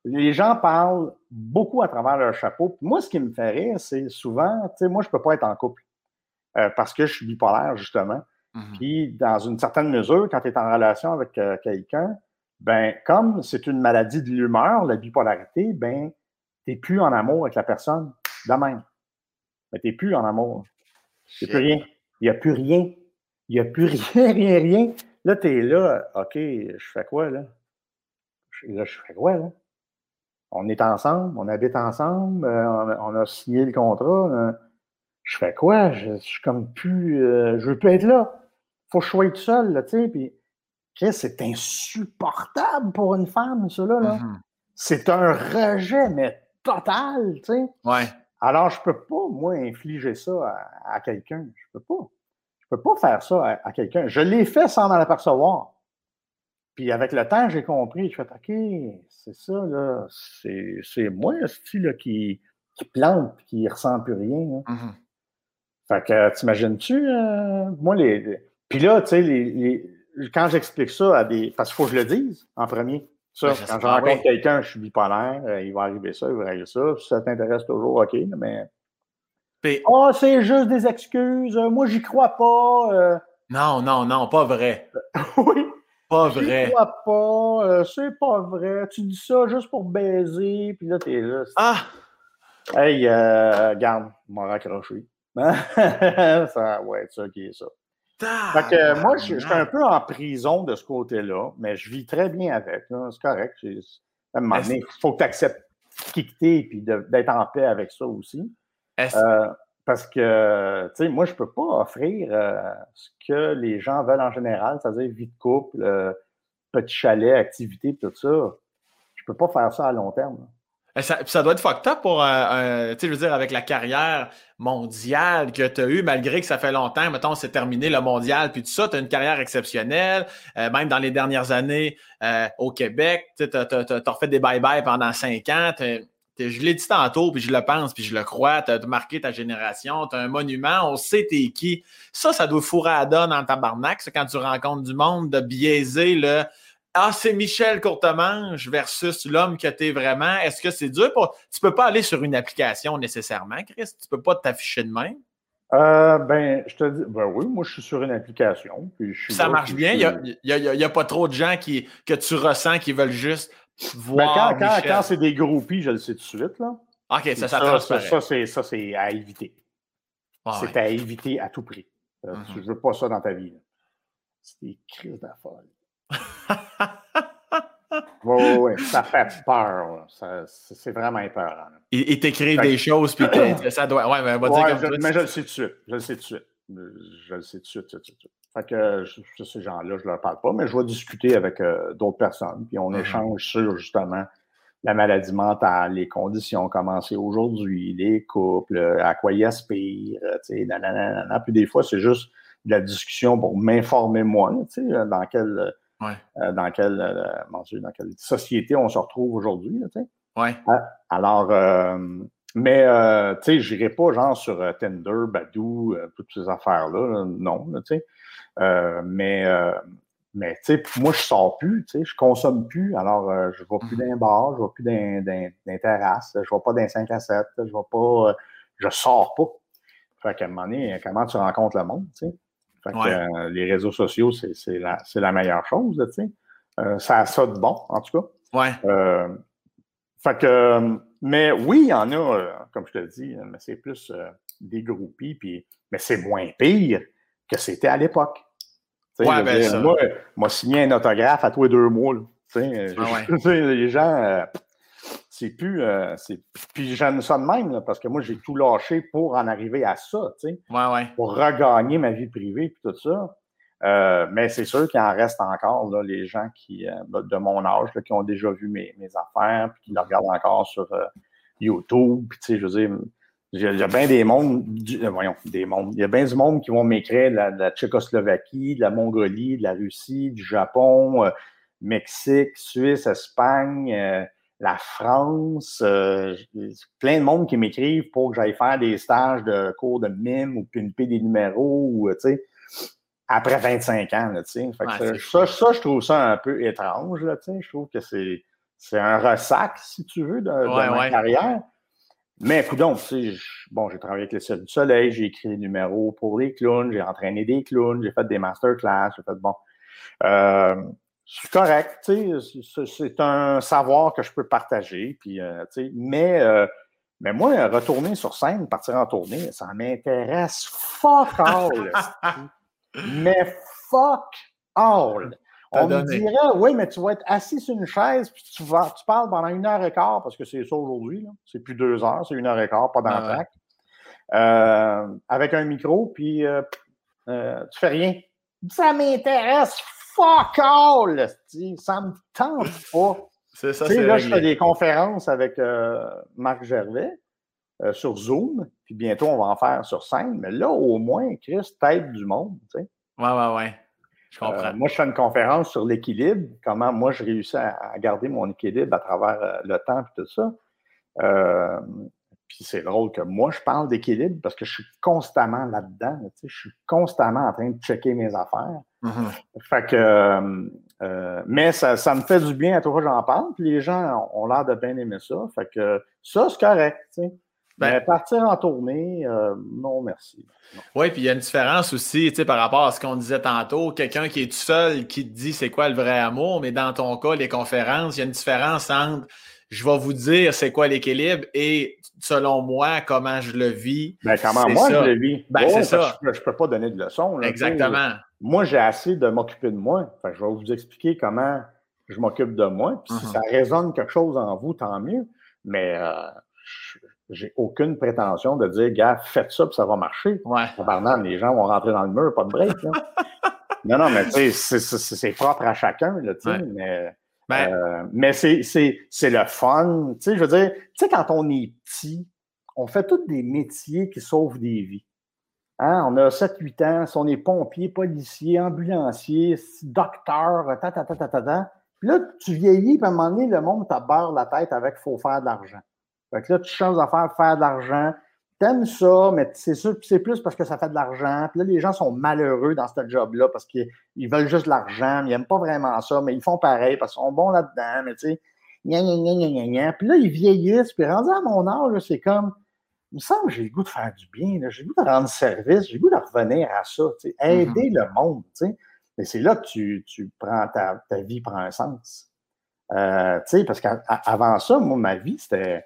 les gens parlent beaucoup à travers leur chapeau. moi, ce qui me fait rire, c'est souvent, tu sais, moi, je ne peux pas être en couple euh, parce que je suis bipolaire, justement. Mhm. Puis, dans une certaine mesure, quand tu es en relation avec euh, quelqu'un, ben, comme c'est une maladie de l'humeur, la bipolarité, ben, tu n'es plus en amour avec la personne de même. Ben, tu n'es plus en amour. Il n'y a plus rien. Il n'y a plus rien. Il n'y a plus rien, rien, rien. Là, tu es là, OK, je fais quoi, là? Là, je fais quoi, là? On est ensemble, on habite ensemble, euh, on, a signé le contrat. je fais quoi? Je, suis comme plus. Euh, je veux plus être là faut que je sois seul, tu sais, puis c'est insupportable pour une femme, ça, là. Mm-hmm. C'est un rejet, mais total, tu sais. Ouais. Alors, je peux pas, moi, infliger ça à, quelqu'un. Je peux pas. Je peux pas faire ça à, quelqu'un. Je l'ai fait sans m'en apercevoir. Puis avec le temps, j'ai compris. Je fais OK, c'est ça, là. C'est moi, style qui, qui plante qui ressent plus rien. Mm-hmm. Fait que, t'imagines-tu, euh, moi, les, puis là, tu sais, quand j'explique ça à des. Parce qu'il faut que je le dise en premier. Ça, ben, quand je rencontre quelqu'un, je suis bipolaire, euh, il va arriver ça, il va arriver ça. Si ça t'intéresse toujours, OK, mais. oh, c'est juste des excuses. Moi, j'y crois pas. Euh. Non, non, non, pas vrai. oui. Pas vrai. J'y crois pas. Euh, c'est pas vrai. Tu dis ça juste pour baiser, puis là, t'es là. Ah! Hey, garde, m'a raccroché. ça, ouais, ça qui est ça moi, je, suis un peu en prison de ce côté-là, mais je vis très bien avec. C'est correct. À un moment donné, il faut que tu acceptes qui et puis d'être en paix avec ça aussi. Euh, parce que, tu sais, moi, je ne peux pas offrir euh, ce que les gens veulent en général, c'est-à-dire vie de couple, euh, petit chalet, activité, tout ça. Je ne peux pas faire ça à long terme. Eh, ça, doit être fucked up pour, euh, tu sais, je veux dire, avec la carrière mondiale que tu as eue, malgré que ça fait longtemps, mettons, c'est terminé le mondial, puis tout ça, tu as une carrière exceptionnelle, euh, même dans les dernières années euh, au Québec, tu as, refait des bye-bye pendant cinq ans, je l'ai dit tantôt, puis je le pense, puis je le crois, tu as marqué ta génération, tu as un monument, on sait t'es qui. Ça, ça doit fourrer à donne en tabarnak, quand tu rencontres du monde, de biaiser le ah, c'est Michel Courtemange versus l'homme que tu es vraiment. Est-ce que c'est dur? Pour... Tu peux pas aller sur une application nécessairement, Chris. Tu peux pas t'afficher de même. Euh, ben, je te dis, ben oui, moi, je suis sur une application. ça marche bien. Il n'y a, pas trop de gens qui, que tu ressens qui veulent juste ben, voir. quand, quand, c'est des groupies, je le sais tout de suite. Là. OK, ça, ça, ça, ça c'est à éviter. c'est à éviter à tout prix. Euh, mm-hmm. Je ne veux pas ça dans ta vie. C'est des crises d'affaires. Oui, oui, ça fait peur. C'est vraiment peur. Il, t'écrit des choses, puis ça doit. Ouais, mais, on va dire comme je, mais je le sais tout de suite. Je le sais tout de suite. je le sais tout de suite. Fait que ces gens-là, je ne leur parle pas, mais je vais discuter avec euh, d'autres personnes. Puis on mm-hmm. échange sur justement la maladie mentale, les conditions, comment c'est aujourd'hui, les couples, à quoi ils aspirent, tu sais, Puis des fois, c'est juste de la discussion pour m'informer moi, tu sais, dans quelle, euh, dans, quelle, euh, dans quelle société on se retrouve aujourd'hui, tu sais. Ouais. Alors, mais, euh, tu sais, j'irai pas genre sur euh, Tinder, Badou, euh, toutes ces affaires-là. non, tu sais. Euh, mais, mais tu sais, moi, je sors plus, tu sais, je consomme plus. Alors, je vais plus mmh. d'un bar, je vais plus d'un terrasse, je vais pas d'un 5 à 7, je vais pas, je sors pas. Fait qu'à un moment donné, comment tu rencontres le monde, tu sais? Fait que les réseaux sociaux, c'est la, la meilleure chose, tu sais. ça a ça de bon, en tout cas. Ouais. fait que mais oui, il y en a, euh, comme je te le dis, mais c'est plus euh, des groupies, puis, mais c'est moins pire que c'était à l'époque. Ouais, ben. Moi, moi, signé un autographe à tous les deux mois. Ah les gens, euh, c'est plus. puis j'aime ça de même, parce que moi, j'ai tout lâché pour en arriver à ça, ouais, ouais. pour regagner ma vie privée, puis tout ça. Euh, mais c'est sûr qu'il en reste encore là, les gens qui, euh, de mon âge qui ont déjà vu mes, affaires puis qui le regardent encore sur euh, YouTube. Puis, je veux dire, il y a bien des mondes, voyons, des mondes. Il y a bien du monde qui vont m'écrire de, la, Tchécoslovaquie, de la Mongolie, de la Russie, du Japon, Mexique, Suisse, Espagne, la France. plein de monde qui m'écrivent pour que j'aille faire des stages de cours de mime ou pimper des numéros ou, tu sais après 25 ans. Ça, ça, je trouve ça un peu étrange. Là, je trouve que c'est, c'est un ressac, si tu veux, de, ma carrière. Mais écoute bon, j'ai travaillé avec le Ciel du Soleil, j'ai écrit des numéros pour les clowns, j'ai entraîné des clowns, j'ai fait des masterclass, j'ai fait bon. Euh, c'est correct, c'est un savoir que je peux partager. Puis, euh, mais, euh, mais moi, retourner sur scène, partir en tournée, ça m'intéresse fuck all. mais fuck all. On me dirait, oui, mais tu vas être assis sur une chaise, puis tu, vas, tu parles pendant une heure et quart, parce que c'est ça aujourd'hui, c'est plus deux heures, c'est une heure et quart, pas dans euh, avec un micro, puis tu fais rien. Ça m'intéresse, fuck all! Ça me tente pas. C'est ça, là, je fais des conférences avec Marc Gervais sur Zoom, puis bientôt, on va en faire sur scène. Mais là, au moins, Chris, tête du monde. Tu sais. Ouais, ouais, ouais. Je comprends. Euh, moi, je fais une conférence sur l'équilibre, comment moi, je réussis à, garder mon équilibre à travers euh, le temps et tout ça. Euh, puis c'est drôle que moi, je parle d'équilibre parce que je suis constamment là-dedans. Je suis constamment en train de checker mes affaires. Mm-hmm. Fait que, mais ça, ça, me fait du bien à toi j'en parle. Puis les gens ont, l'air de bien aimer ça. Fait que ça, c'est correct. Ben, partir en tournée, euh, non, merci. Oui, puis il y a une différence aussi, tu sais, par rapport à ce qu'on disait tantôt. Quelqu'un qui est tout seul, qui te dit c'est quoi le vrai amour, mais dans ton cas, les conférences, il y a une différence entre je vais vous dire c'est quoi l'équilibre et selon moi, comment je le vis. Ben, comment moi je le vis? Ben, c'est ça. Je ne peux, pas donner de leçons. Exactement. moi, j'ai assez de m'occuper de moi. je vais vous expliquer comment je m'occupe de moi. Puis si mm-hmm. ça résonne quelque chose en vous, tant mieux. Mais euh, j'ai aucune prétention de dire, gars, faites ça, puis ça va marcher. Ouais. les gens vont rentrer dans le mur, pas de break. non, non, mais tu sais, c'est propre à chacun, là, tu sais, mais, ben euh, mais c'est le fun. Tu sais, je veux dire, tu sais, quand on est petit, on fait tous des métiers qui sauvent des vies. Hein? On a 7-8 ans, si on est pompier, policier, ambulancier, docteur, ta. Puis là, tu vieillis, puis à un moment donné, le monde t'a barre la tête avec « faut faire de l'argent ». Fait que là, tu changes d'affaires, faire de l'argent. T'aimes ça, mais c'est sûr, c'est plus parce que ça fait de l'argent. Puis là, les gens sont malheureux dans ce job-là parce qu'ils veulent juste de l'argent, ils n'aiment pas vraiment ça, mais ils font pareil parce qu'ils sont bons là-dedans, mais tu sais, gna, gna, gna, Puis là, ils vieillissent, puis rendu à mon âge, c'est comme, il me semble que j'ai le goût de faire du bien, j'ai le goût de rendre service, j'ai le goût de revenir à ça, tu sais, aider mm-hmm. le monde, tu sais. Mais c'est là que tu, tu prends ta, ta, vie prend un sens. Euh, tu sais, parce qu'avant ça, moi, ma vie, c'était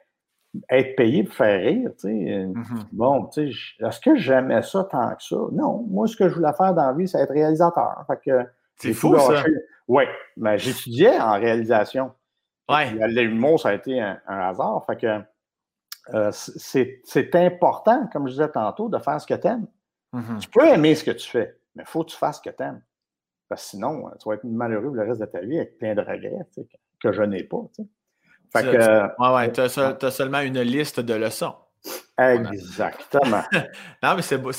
être payé pour faire rire, tu sais. Mm-hmm. Bon, tu sais, est-ce que j'aimais ça tant que ça? Non. Moi, ce que je voulais faire dans la vie, c'est être réalisateur. C'est fou, ça. Oui, mais j'étudiais en réalisation. Ouais. L'humour, ça a été un, hasard. Fait que euh, c'est important, comme je disais tantôt, de faire ce que tu aimes. Mm-hmm. Tu peux aimer ce que tu fais, mais il faut que tu fasses ce que tu aimes. Parce que sinon, tu vas être malheureux le reste de ta vie avec plein de regrets que je n'ai pas. Fait que, ouais, tu as, seulement une liste de leçons. Exactement. non, mais c'est beau, beau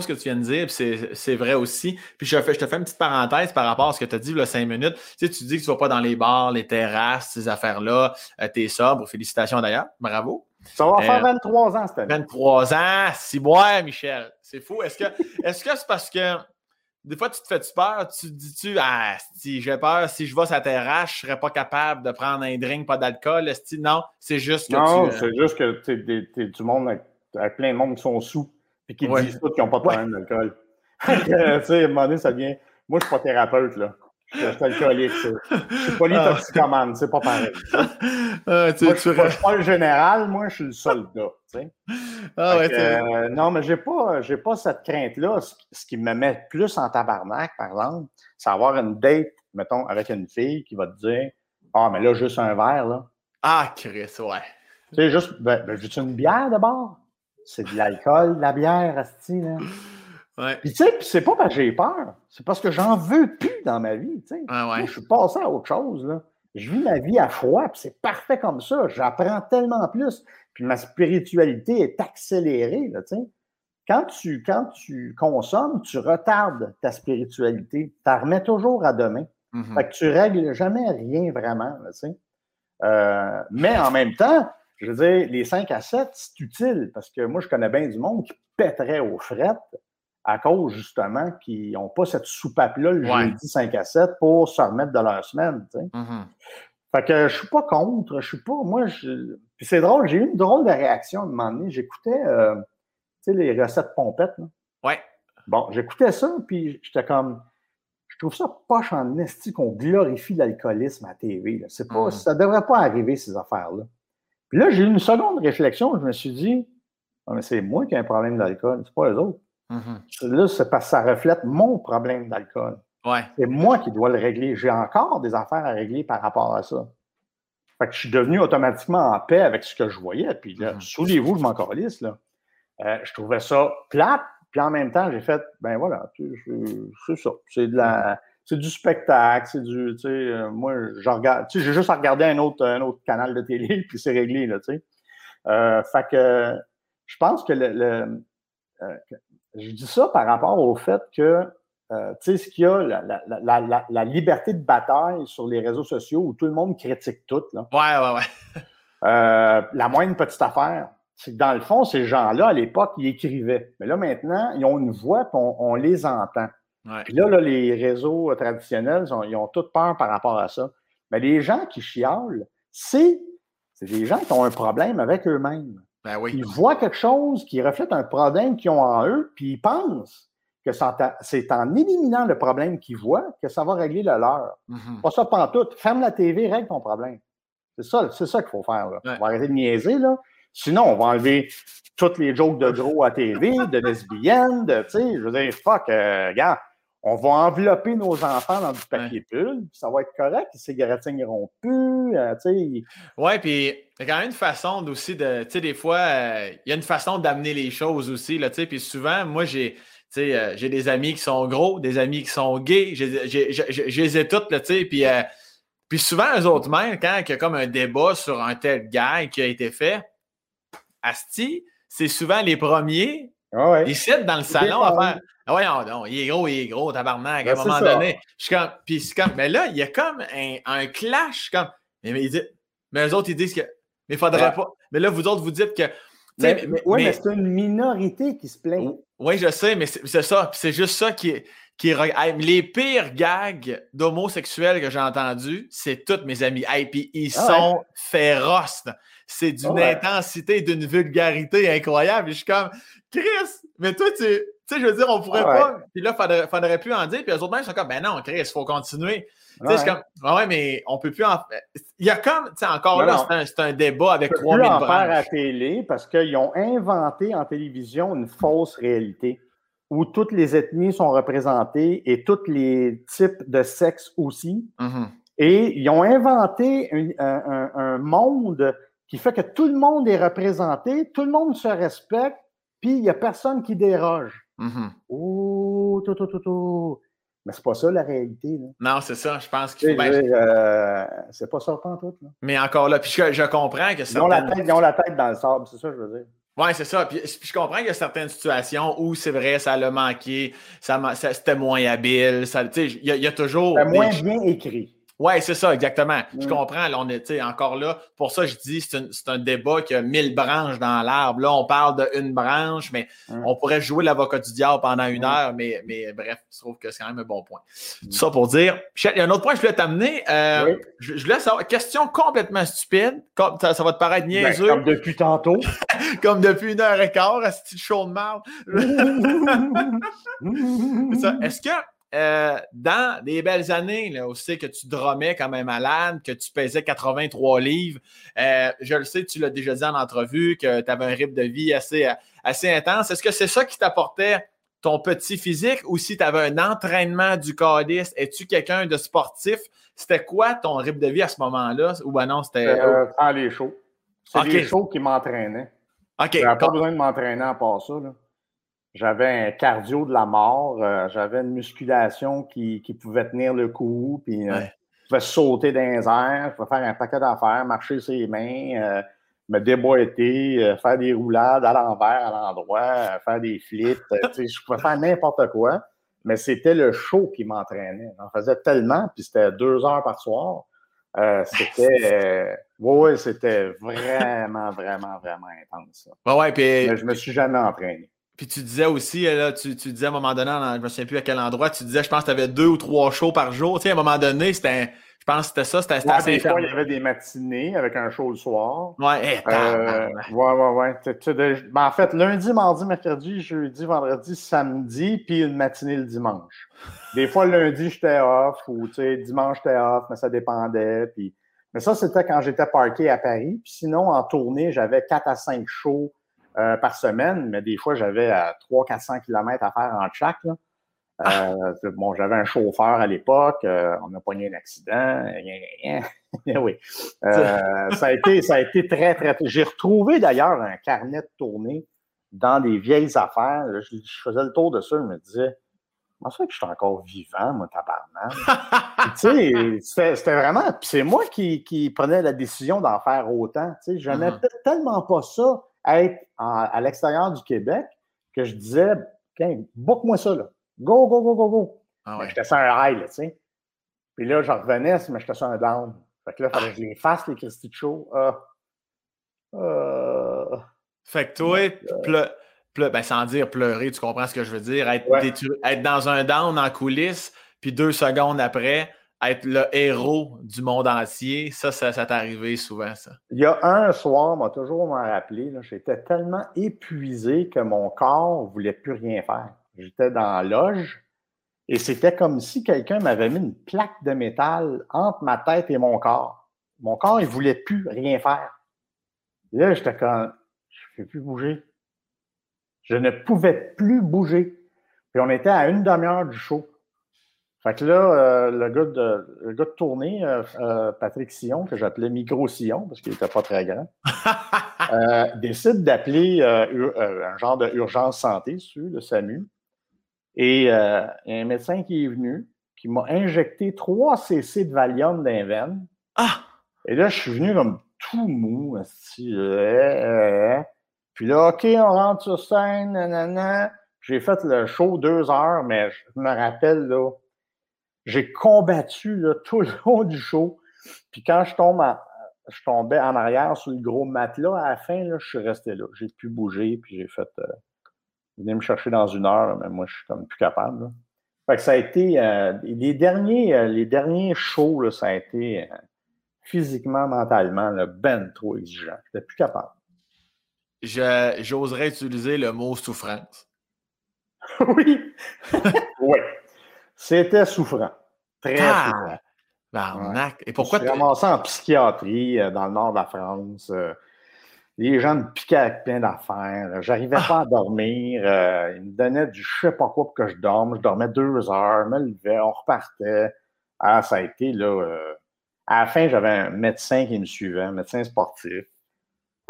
ce que tu viens de dire, c'est, vrai aussi. Puis je, fais, je te fais une petite parenthèse par rapport à ce que tu as dit a cinq minutes. Tu sais, tu dis que tu ne vas pas dans les bars, les terrasses, ces affaires-là. Euh, tu es sobre. Félicitations d'ailleurs. Bravo. Ça va faire 23 euh, ans cette année. 23 ans, si boire, Michel. C'est fou. Est-ce que, est-ce que c'est parce que des fois, tu te fais peur, tu te dis-tu, ah, si j'ai peur, si je vais sur la terrasse, je ne serais pas capable de prendre un drink, pas d'alcool. Non, c'est juste que non, tu. Non, c'est juste que tu es, du monde avec, plein de monde qui sont sous et qui disent tout qu'ils n'ont pas de problème d'alcool. tu sais, à un moment donné, ça devient. Moi, je ne suis pas thérapeute, là. Je suis alcoolique. Je suis polytoxicomane, c'est pas pareil. Ah, tu, moi, je ne suis pas le général, moi, je suis le soldat. Ah, ouais, euh, non, mais je n'ai pas, pas cette crainte-là. Ce, qui me met plus en tabarnak, par exemple, c'est avoir une date, mettons, avec une fille qui va te dire Ah, mais là, juste un verre, là. Ah, Chris, ouais. Tu sais, juste, ben, ben juste une bière d'abord? C'est de l'alcool, de la bière, Asti, là. Puis tu sais, c'est pas parce que j'ai peur, c'est parce que j'en veux plus dans ma vie. Tu sais. je suis passé à autre chose. Là. Je vis ma vie à froid, puis c'est parfait comme ça. J'apprends tellement plus. Puis ma spiritualité est accélérée. Là, quand, tu, quand tu consommes, tu retardes ta spiritualité. Tu la remets toujours à demain. Mm-hmm. Fait que tu règles jamais rien vraiment. Là. Euh, mais en même temps, je veux dire, les 5 à 7, c'est utile parce que moi, je connais bien du monde qui pèterait aux frettes à cause justement qu'ils n'ont pas cette soupape-là le jeudi 5 à 7 pour se remettre de leur semaine. Mm-hmm. Fait que je suis pas contre, je suis pas. Moi, je... Puis c'est drôle, j'ai eu une drôle de réaction à un moment donné. J'écoutais euh, les recettes pompettes. Ouais. Bon, j'écoutais ça, puis j'étais comme. Je trouve ça poche en esti qu'on glorifie l'alcoolisme à TV. C'est pas, mm-hmm. Ça devrait pas arriver, ces affaires-là. Puis là, j'ai eu une seconde réflexion, je me suis dit, ah, mais c'est moi qui ai un problème d'alcool, c'est pas les autres. Mm-hmm. Là, c'est parce que ça reflète mon problème d'alcool. C'est moi qui dois le régler. J'ai encore des affaires à régler par rapport à ça. Fait que je suis devenu automatiquement en paix avec ce que je voyais. Puis là, mm-hmm. souvenez-vous, je m'en calisse, là. Euh, je trouvais ça plate, puis en même temps, j'ai fait, ben voilà, c'est ça. C'est de la. Mm-hmm. C'est du spectacle, c'est du, tu sais, euh, moi, je regarde, tu sais, j'ai juste à regarder un autre, un autre canal de télé, puis c'est réglé, là, tu sais. Euh, fait que je pense que le, je dis ça par rapport au fait que, euh, tu sais, ce qu'il y a, la, liberté de bataille sur les réseaux sociaux où tout le monde critique tout. Là. Ouais, ouais, ouais. Euh, la moindre petite affaire, c'est que dans le fond, ces gens-là, à l'époque, ils écrivaient. Mais là, maintenant, ils ont une voix, et on, les entend. Puis là, là, les réseaux traditionnels, ils ont, toute peur par rapport à ça. Mais les gens qui chialent, c'est des gens qui ont un problème avec eux-mêmes. Ben oui. Ils voient quelque chose qui reflète un problème qu'ils ont en eux, puis ils pensent que c'est en éliminant le problème qu'ils voient que ça va régler le leur. Mm-hmm. Pas ça tout. Ferme la TV, règle ton problème. C'est ça, c'est ça qu'il faut faire. On va arrêter de niaiser, là. Sinon, on va enlever toutes les jokes de gros à TV, de lesbiennes, de, tu sais, je veux dire, fuck, euh, gars, on va envelopper nos enfants dans du papier pull, ça va être correct, cigarettes n'iront plus, euh, sais. Ouais, puis il y a quand même une façon aussi de, tu sais, des fois, euh, il y a une façon d'amener les choses aussi, là, tu sais, puis souvent, moi, j'ai, euh, j'ai des amis qui sont gros, des amis qui sont gays, je les ai toutes, là, tu sais, puis, puis souvent, eux autres même, quand il y a comme un débat sur un tel gars qui a été fait, Asti, c'est souvent les premiers Ils sitent dans le salon à faire ah ouais, non, il est gros, il est gros, tabarnak. à un ben, moment donné, je suis comme, puis c'est comme, mais là, il y a comme un, un clash, comme, mais, mais, eux autres, ils disent que, mais il faudrait pas. Mais là, vous autres, vous dites que. Mais, oui, mais, c'est une minorité qui se plaint. Oui, je sais, mais c'est ça. C'est juste ça qui est. Qui les pires gags d'homosexuels que j'ai entendus, c'est tous mes amis. Et puis ils ah sont féroces. C'est d'une intensité et d'une vulgarité incroyable. Et je suis comme, Chris, mais toi, tu tu sais, je veux dire, on pourrait pas. Puis là, il faudrait, faudrait plus en dire. Puis eux autres même sont comme, ben non, Chris, il faut continuer. Tu sais, comme, ah ouais, mais on peut plus en. Il y a comme, tu sais, encore là, c'est un, un, débat avec 3000 branches. en faire à télé parce qu'ils ont inventé en télévision une fausse réalité où toutes les ethnies sont représentées et tous les types de sexe aussi. Mm-hmm. Et ils ont inventé un, un monde qui fait que tout le monde est représenté, tout le monde se respecte, puis il n'y a personne qui déroge. Mhm. Oh, tout, tout, tout, tout. Mais c'est pas ça la réalité. Là. Non, c'est ça. Je pense dire, euh, c'est pas ça en tout. Là. mais encore là, puis je, je comprends que Ils, ont la tête, ils ont la tête dans le sable, c'est ça que je veux dire. Oui, c'est ça. Puis, puis je comprends qu'il y a certaines situations où c'est vrai, ça l'a manqué, ça, ça- c'était moins habile. ça- Il y, a- il y a toujours. Des- moins bien écrit. Oui, c'est ça, exactement. Je Mm. comprends. Là, on est encore là. Pour ça, je dis c'est un, c'est un débat qui a mille branches dans l'arbre. Là, on parle d'une branche, mais Mm. on pourrait jouer l'avocat du diable pendant une Mm. heure, mais, mais bref, je trouve que c'est quand même un bon point. Tout ça pour dire. Il y a un autre point que je voulais t'amener. Euh, Oui. je, je laisse savoir. Question complètement stupide. Comme, ça, ça va te paraître Ben, niaiseux, comme depuis tantôt. comme depuis une heure et quart, à ce petit show de marde. Ça. Est-ce que euh, dans des belles années, là, où c'est que tu dromais quand même malade, que tu pesais 83 livres, euh, je le sais, tu l'as déjà dit en entrevue, que tu avais un rythme de vie assez, euh, assez intense. Est-ce que c'est ça qui t'apportait ton petit physique? Ou si tu avais un entraînement du calice? Es-tu quelqu'un de sportif? C'était quoi ton rythme de vie à ce moment-là? Ou ben non, c'était. Euh, faire les shows. C'est les shows qui m'entraînaient. OK. J'avais pas besoin de m'entraîner à part ça. là. J'avais un cardio de la mort. euh, J'avais une musculation qui, qui pouvait tenir le coup. Puis, euh, Ouais. je pouvais sauter dans les airs. Je pouvais faire un paquet d'affaires, marcher sur les mains, euh, me déboîter, euh, faire des roulades à l'envers, à l'endroit, euh, faire des flips. tu sais, je pouvais faire n'importe quoi. Mais c'était le show qui m'entraînait. J'en faisais tellement, puis c'était deux heures par soir. Euh, c'était euh, ouais, ouais, c'était vraiment, vraiment, vraiment intense. ça. Ouais, ouais, puis, Mais je me suis jamais entraîné. Puis tu disais aussi, euh, là, tu, tu disais à un moment donné, je me souviens plus à quel endroit, tu disais, je pense que tu avais deux ou trois shows par jour. Tu sais, à un moment donné, c'était, je pense que c'était ça, c'était Ouais, assez des fois, il y avait des matinées avec un show le soir. Ouais, hey, Euh, tabarnak. ouais, ouais, de- ben, en fait, lundi, mardi, mercredi, jeudi, vendredi, samedi, puis une matinée le dimanche. Des fois, lundi, j'étais off, ou tu sais, dimanche, j'étais off, mais ça dépendait. Puis... Mais ça, c'était quand j'étais parké à Paris. Puis sinon, en tournée, j'avais 4 à 5 shows euh, par semaine, mais des fois, j'avais à 300-400 km à faire en chaque. Là. Euh, bon, j'avais un chauffeur à l'époque, euh, on a pogné un accident. oui. Euh, ça, a été, ça a été très, très. J'ai retrouvé d'ailleurs un carnet de tournée dans des vieilles affaires. Là, je, je faisais le tour de ça, je me disais, comment ça que je suis encore vivant, moi, tabarnak? Tu sais, c'était vraiment. C'est moi qui, qui prenais la décision d'en faire autant. Tu sais, j'aimais Mhm. tellement pas ça être en- à l'extérieur du Québec que je disais, book-moi ça, là. Go, go, go, go, go. Ah ouais. J'étais sur un high, là, tu sais. Puis là, je revenais, mais j'étais sur un down. Fait que là, il fallait que je les fasse, les Christy de show. Ah. Euh, Fait que toi, ple- ben, sans dire pleurer, tu comprends ce que je veux dire, être, Ouais. être dans un down en coulisses, puis deux secondes après, être le héros du monde entier, ça, ça, t'est arrivé souvent, ça? Il y a un soir, m'a toujours m'en rappelé, j'étais tellement épuisé que mon corps ne voulait plus rien faire. J'étais dans la loge et c'était comme si quelqu'un m'avait mis une plaque de métal entre ma tête et mon corps. Mon corps, il ne voulait plus rien faire. Là, j'étais comme, je ne peux plus bouger. Je ne pouvais plus bouger. Puis on était à une demi-heure du show. Fait que là, euh, le, gars de, le gars de tournée, euh, euh, Patrick Sillon, que j'appelais Micro Sillon parce qu'il n'était pas très grand, euh, décide d'appeler un genre d'urgence santé, sur le SAMU. Et il y a un médecin qui est venu, qui m'a injecté 3 cc de Valium dans les veines. ah! Et là, je suis venu comme tout mou. Puis là, OK, on rentre sur scène, nanana. J'ai fait le show deux heures, mais je me rappelle, là, j'ai combattu là, tout le long du show. Puis quand je tombe en- je tombais en arrière sur le gros matelas, à la fin, là, je suis resté là. J'ai pu bouger, puis j'ai fait. Euh, venez me chercher dans une heure, mais moi, je suis comme plus capable. là. Fait que ça a été. euh, les, derniers, euh, les derniers shows, là, ça a été euh, physiquement, mentalement, ben trop exigeant. J'étais plus capable. J'oserais utiliser le mot souffrance. oui. oui. C'était souffrant. Très souffrant. Ah! Barnac. Et pourquoi tu- ramassé en psychiatrie euh, dans le nord de la France. euh, les gens me piquaient avec plein d'affaires. J'arrivais Ah. pas à dormir. euh, ils me donnaient du je sais pas quoi pour que je dorme. Je dormais deux heures, me levais, on repartait. Ah, ça a été là. à la fin, j'avais un médecin qui me suivait, un médecin sportif.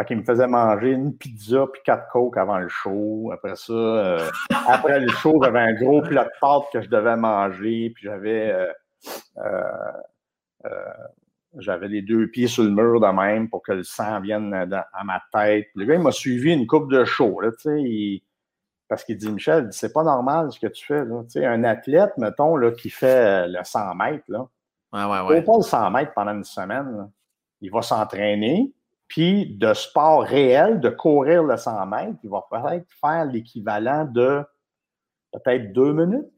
Fait qu'il me faisait manger une pizza puis quatre coques avant le show. Après ça, euh, après le show, j'avais un gros plat de pâtes que je devais manger. Puis j'avais euh, j'avais les deux pieds sur le mur de même pour que le sang vienne à ma tête. Le gars, il m'a suivi une coupe de show, là, parce qu'il dit, Michel, c'est pas normal ce que tu fais, là. Un athlète, mettons, là, qui fait le 100 mètres, là. Ouais, ouais, ouais. pas le 100 mètres pendant une semaine, Il va s'entraîner, puis de sport réel, de courir le 100 mètres, il va peut-être faire l'équivalent de peut-être deux minutes.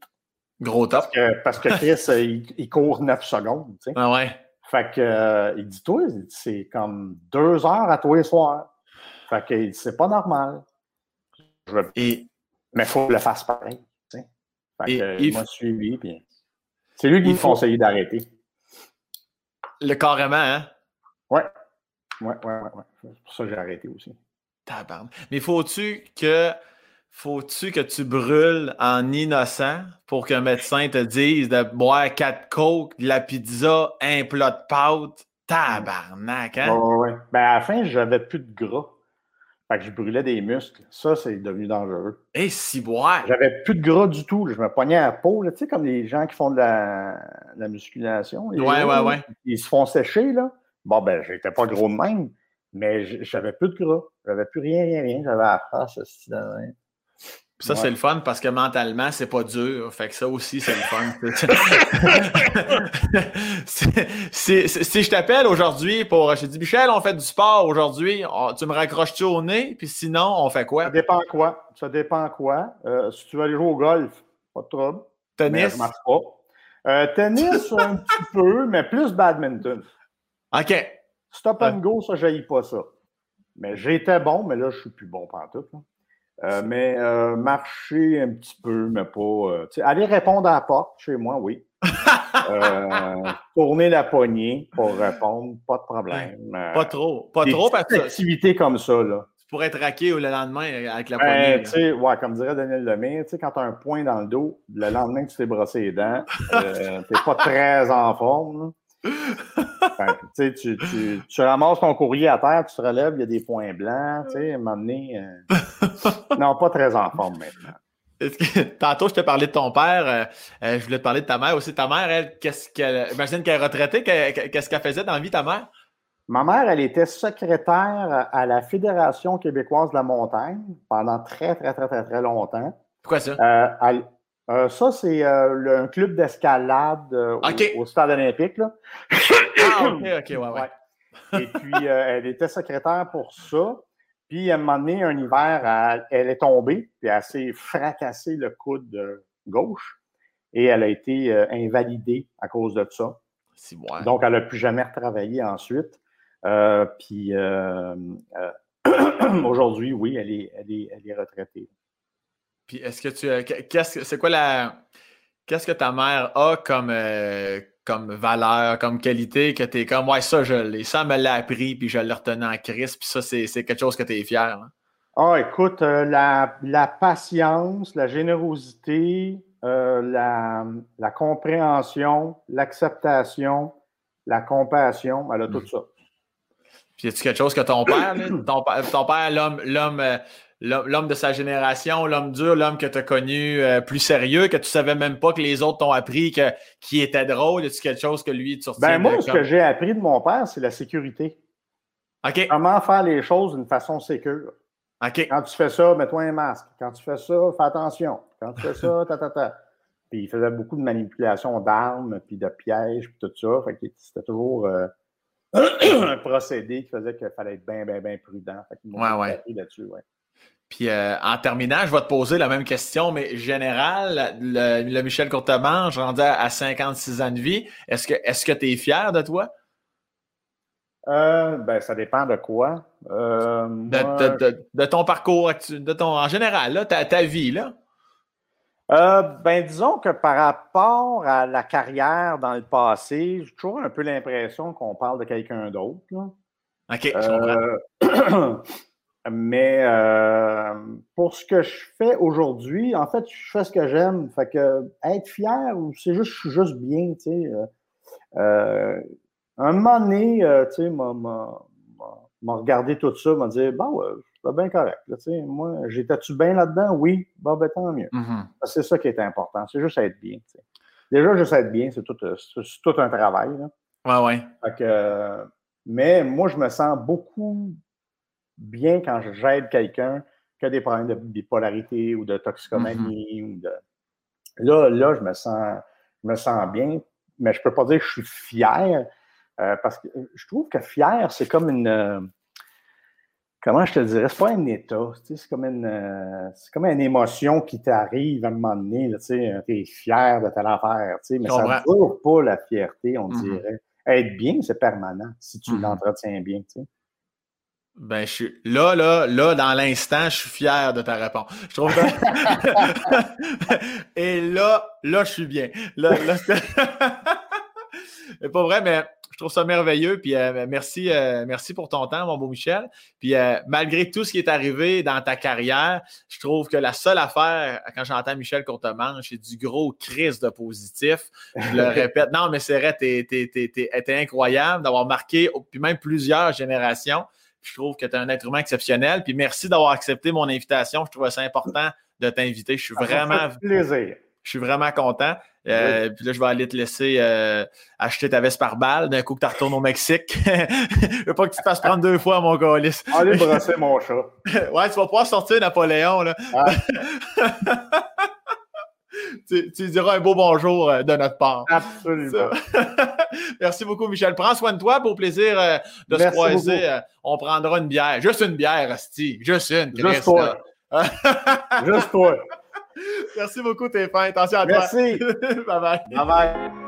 Gros top. Parce que, Chris, il, court 9 secondes. Tu sais. Ah ouais. Fait que, euh, il dit, toi, c'est comme deux heures à tous les soirs. Fait que c'est pas normal. Et... Mais il faut le faire pareil. Tu sais. Fait que, il m'a suivi. Puis... C'est lui qui me conseillait d'arrêter. Le carrément, hein? Ouais. Ouais, ouais, ouais. C'est pour ça que j'ai arrêté aussi. Tabarn. Mais faut-tu que faut-tu que tu brûles en innocent pour qu'un médecin te dise de boire quatre coques, de la pizza, un plat de pâtes? Tabarnak, hein? Oui, ouais. Ben, à la fin, j'avais plus de gras. Fait que je brûlais des muscles. Ça, c'est devenu dangereux. Et si boire! J'avais plus de gras du tout. Je me poignais à la peau, tu sais, comme les gens qui font de la, musculation. Oui, ouais, ouais, ouais. Ils se font sécher, là. Bon, ben, j'étais pas gros de même, mais j'avais plus de gras. J'avais plus rien, rien, rien. J'avais la face, ça, c'est le fun parce que mentalement, c'est pas dur. Fait que ça aussi, c'est le fun. si je t'appelle aujourd'hui pour. Je te dis, Michel, on fait du sport aujourd'hui, tu me raccroches-tu au nez? Puis sinon, on fait quoi? Ça dépend quoi. Ça dépend quoi. Euh, si tu veux aller jouer au golf, pas de trouble. Tennis? marche pas. Euh, tennis, un petit peu, mais plus badminton. OK. Stop and go, ça, je pas ça. Mais j'étais bon, mais là, je suis plus bon pantoute. Là. Euh, mais euh, marcher un petit peu, mais pas. Euh, aller répondre à la porte chez moi, oui. tourner la poignée pour répondre, pas de problème. pas trop. Pas trop parce que. activité comme ça, là. Tu pourrais être raqué le lendemain avec la ben, poignée. Ouais, comme dirait Daniel Lemay, quand tu as un point dans le dos, le lendemain que tu t'es brossé les dents, tu n'es pas très en forme tu, tu, tu, ramasses ton courrier à terre, tu te relèves, il y a des points blancs, tu sais, à un moment donné. Euh, non, pas très en forme maintenant. tantôt, je te parlais de ton père, euh, euh, je voulais te parler de ta mère aussi. Ta mère, elle, qu'est-ce qu'elle. Imagine qu'elle est retraitée, qu'est-ce qu'elle faisait dans la vie, ta mère? Ma mère, elle était secrétaire à la Fédération québécoise de la montagne pendant très, très, très, très, très longtemps. Pourquoi ça? Euh, ça, c'est euh, un club d'escalade euh, au, stade olympique. Là. ah, OK, OK, ouais, ouais. Et puis, elle était secrétaire pour ça. Puis, à un moment donné, un hiver, elle, est tombée, puis elle s'est fracassé le coude gauche et elle a été invalidée à cause de ça. Donc, elle n'a plus jamais retravaillé ensuite. puis, aujourd'hui, oui, elle est, elle est, elle est retraitée. Puis est-ce que tu. Qu'est-ce c'est quoi la. Qu'est-ce que ta mère a comme, euh, comme valeur, comme qualité que tu es comme, ouais, ça, je l'ai. Ça, me l'a appris, puis je l'ai retenu en crise, puis ça, c'est, quelque chose que tu es fier. Hein? Ah, écoute, euh, la, la, patience, la générosité, euh, la, la, compréhension, l'acceptation, la compassion, elle a tout mmh. ça. Puis, y a-tu quelque chose que ton père, ton, ton, père, l'homme, l'homme, l'homme de sa génération, l'homme dur, l'homme que tu as connu euh, plus sérieux, que tu savais même pas que les autres t'ont appris que, qui était drôle? Est-ce quelque chose que lui, tu Ben moi, ce que j'ai appris de mon père, c'est la sécurité. OK. Comment faire les choses d'une façon sécure. OK. Quand tu fais ça, mets-toi un masque. Quand tu fais ça, fais attention. Quand tu fais ça, ta, ta, ta. Puis il faisait beaucoup de manipulation d'armes, puis de pièges, puis tout ça. Fait que c'était toujours euh, un procédé qui faisait qu'il fallait être bien, bien, bien prudent. Fait ouais, ouais. là-dessus, ouais. Puis euh, en terminant, je vais te poser la même question, mais générale, le, Michel Courtemanche, rendu à, 56 ans de vie, est-ce que est-ce que tu es fier de toi? Euh, ben, ça dépend de quoi. Euh, de, ton parcours, de ton, en général, là, ta, ta vie, là. ben, disons que par rapport à la carrière dans le passé, j'ai toujours un peu l'impression qu'on parle de quelqu'un d'autre. OK, je comprends. Mais euh, pour ce que je fais aujourd'hui, en fait, je fais ce que j'aime. Fait que être fier ou c'est juste, je suis juste bien, tu sais. Euh, euh un moment donné, euh, tu sais, m'a regardé tout ça, m'a dit Bon, ouais, c'est bien correct. moi, j'étais-tu bien là-dedans? Oui, bon, ben, tant mieux. Mm-hmm. C'est ça qui est important. C'est juste être bien. Déjà, juste être bien, c'est tout, tout, un travail. Là. Ouais, ouais. mais moi, je me sens beaucoup bien quand j'aide quelqu'un qui a des problèmes de bipolarité ou de toxicomanie. Mm-hmm. ou de... Là, là, je me sens, je me sens bien, mais je ne peux pas dire que je suis fier euh, parce que je trouve que fier, c'est comme une. Euh, comment je te dirais? C'est pas un état. C'est comme une, euh, c'est comme une émotion qui t'arrive à un moment donné. Tu es fier de telle affaire. Mais ça ne dure pas la fierté, on mm-hmm. dirait. Être bien, c'est permanent si tu mm-hmm. l'entretiens bien. Ben, je suis là, là, là, dans l'instant, je suis fier de ta réponse. Je trouve Et là, là, je suis bien. Là, là, c'est pas vrai, mais je trouve ça merveilleux. Puis euh, merci, euh, merci pour ton temps, mon beau Michel. Puis euh, malgré tout ce qui est arrivé dans ta carrière, je trouve que la seule affaire, quand j'entends Michel qu'on te mange, c'est du gros crise de positif. Je le répète. Non, mais c'est vrai, t'es, t'es, incroyable d'avoir marqué, puis même plusieurs générations. Je trouve que tu es un être humain exceptionnel. Puis merci d'avoir accepté mon invitation. Je trouvais ça important de t'inviter. Je suis vraiment. plaisir. Je suis vraiment content. Euh, puis là, je vais aller te laisser euh, acheter ta veste par balle d'un coup que tu retournes au Mexique. je veux pas que tu te fasses prendre deux fois, mon colis. Allez brosser mon chat. ouais, tu vas pouvoir sortir Napoléon. Là. Ah. tu, tu, diras un beau bonjour euh, de notre part. Absolument. Merci beaucoup, Michel. Prends soin de toi. Pour plaisir de se croiser. on prendra une bière. Juste une bière, Asti. Juste une. Juste toi. Juste toi. Merci beaucoup, Tépin. Attention à toi. Merci. bye bye. Bye bye.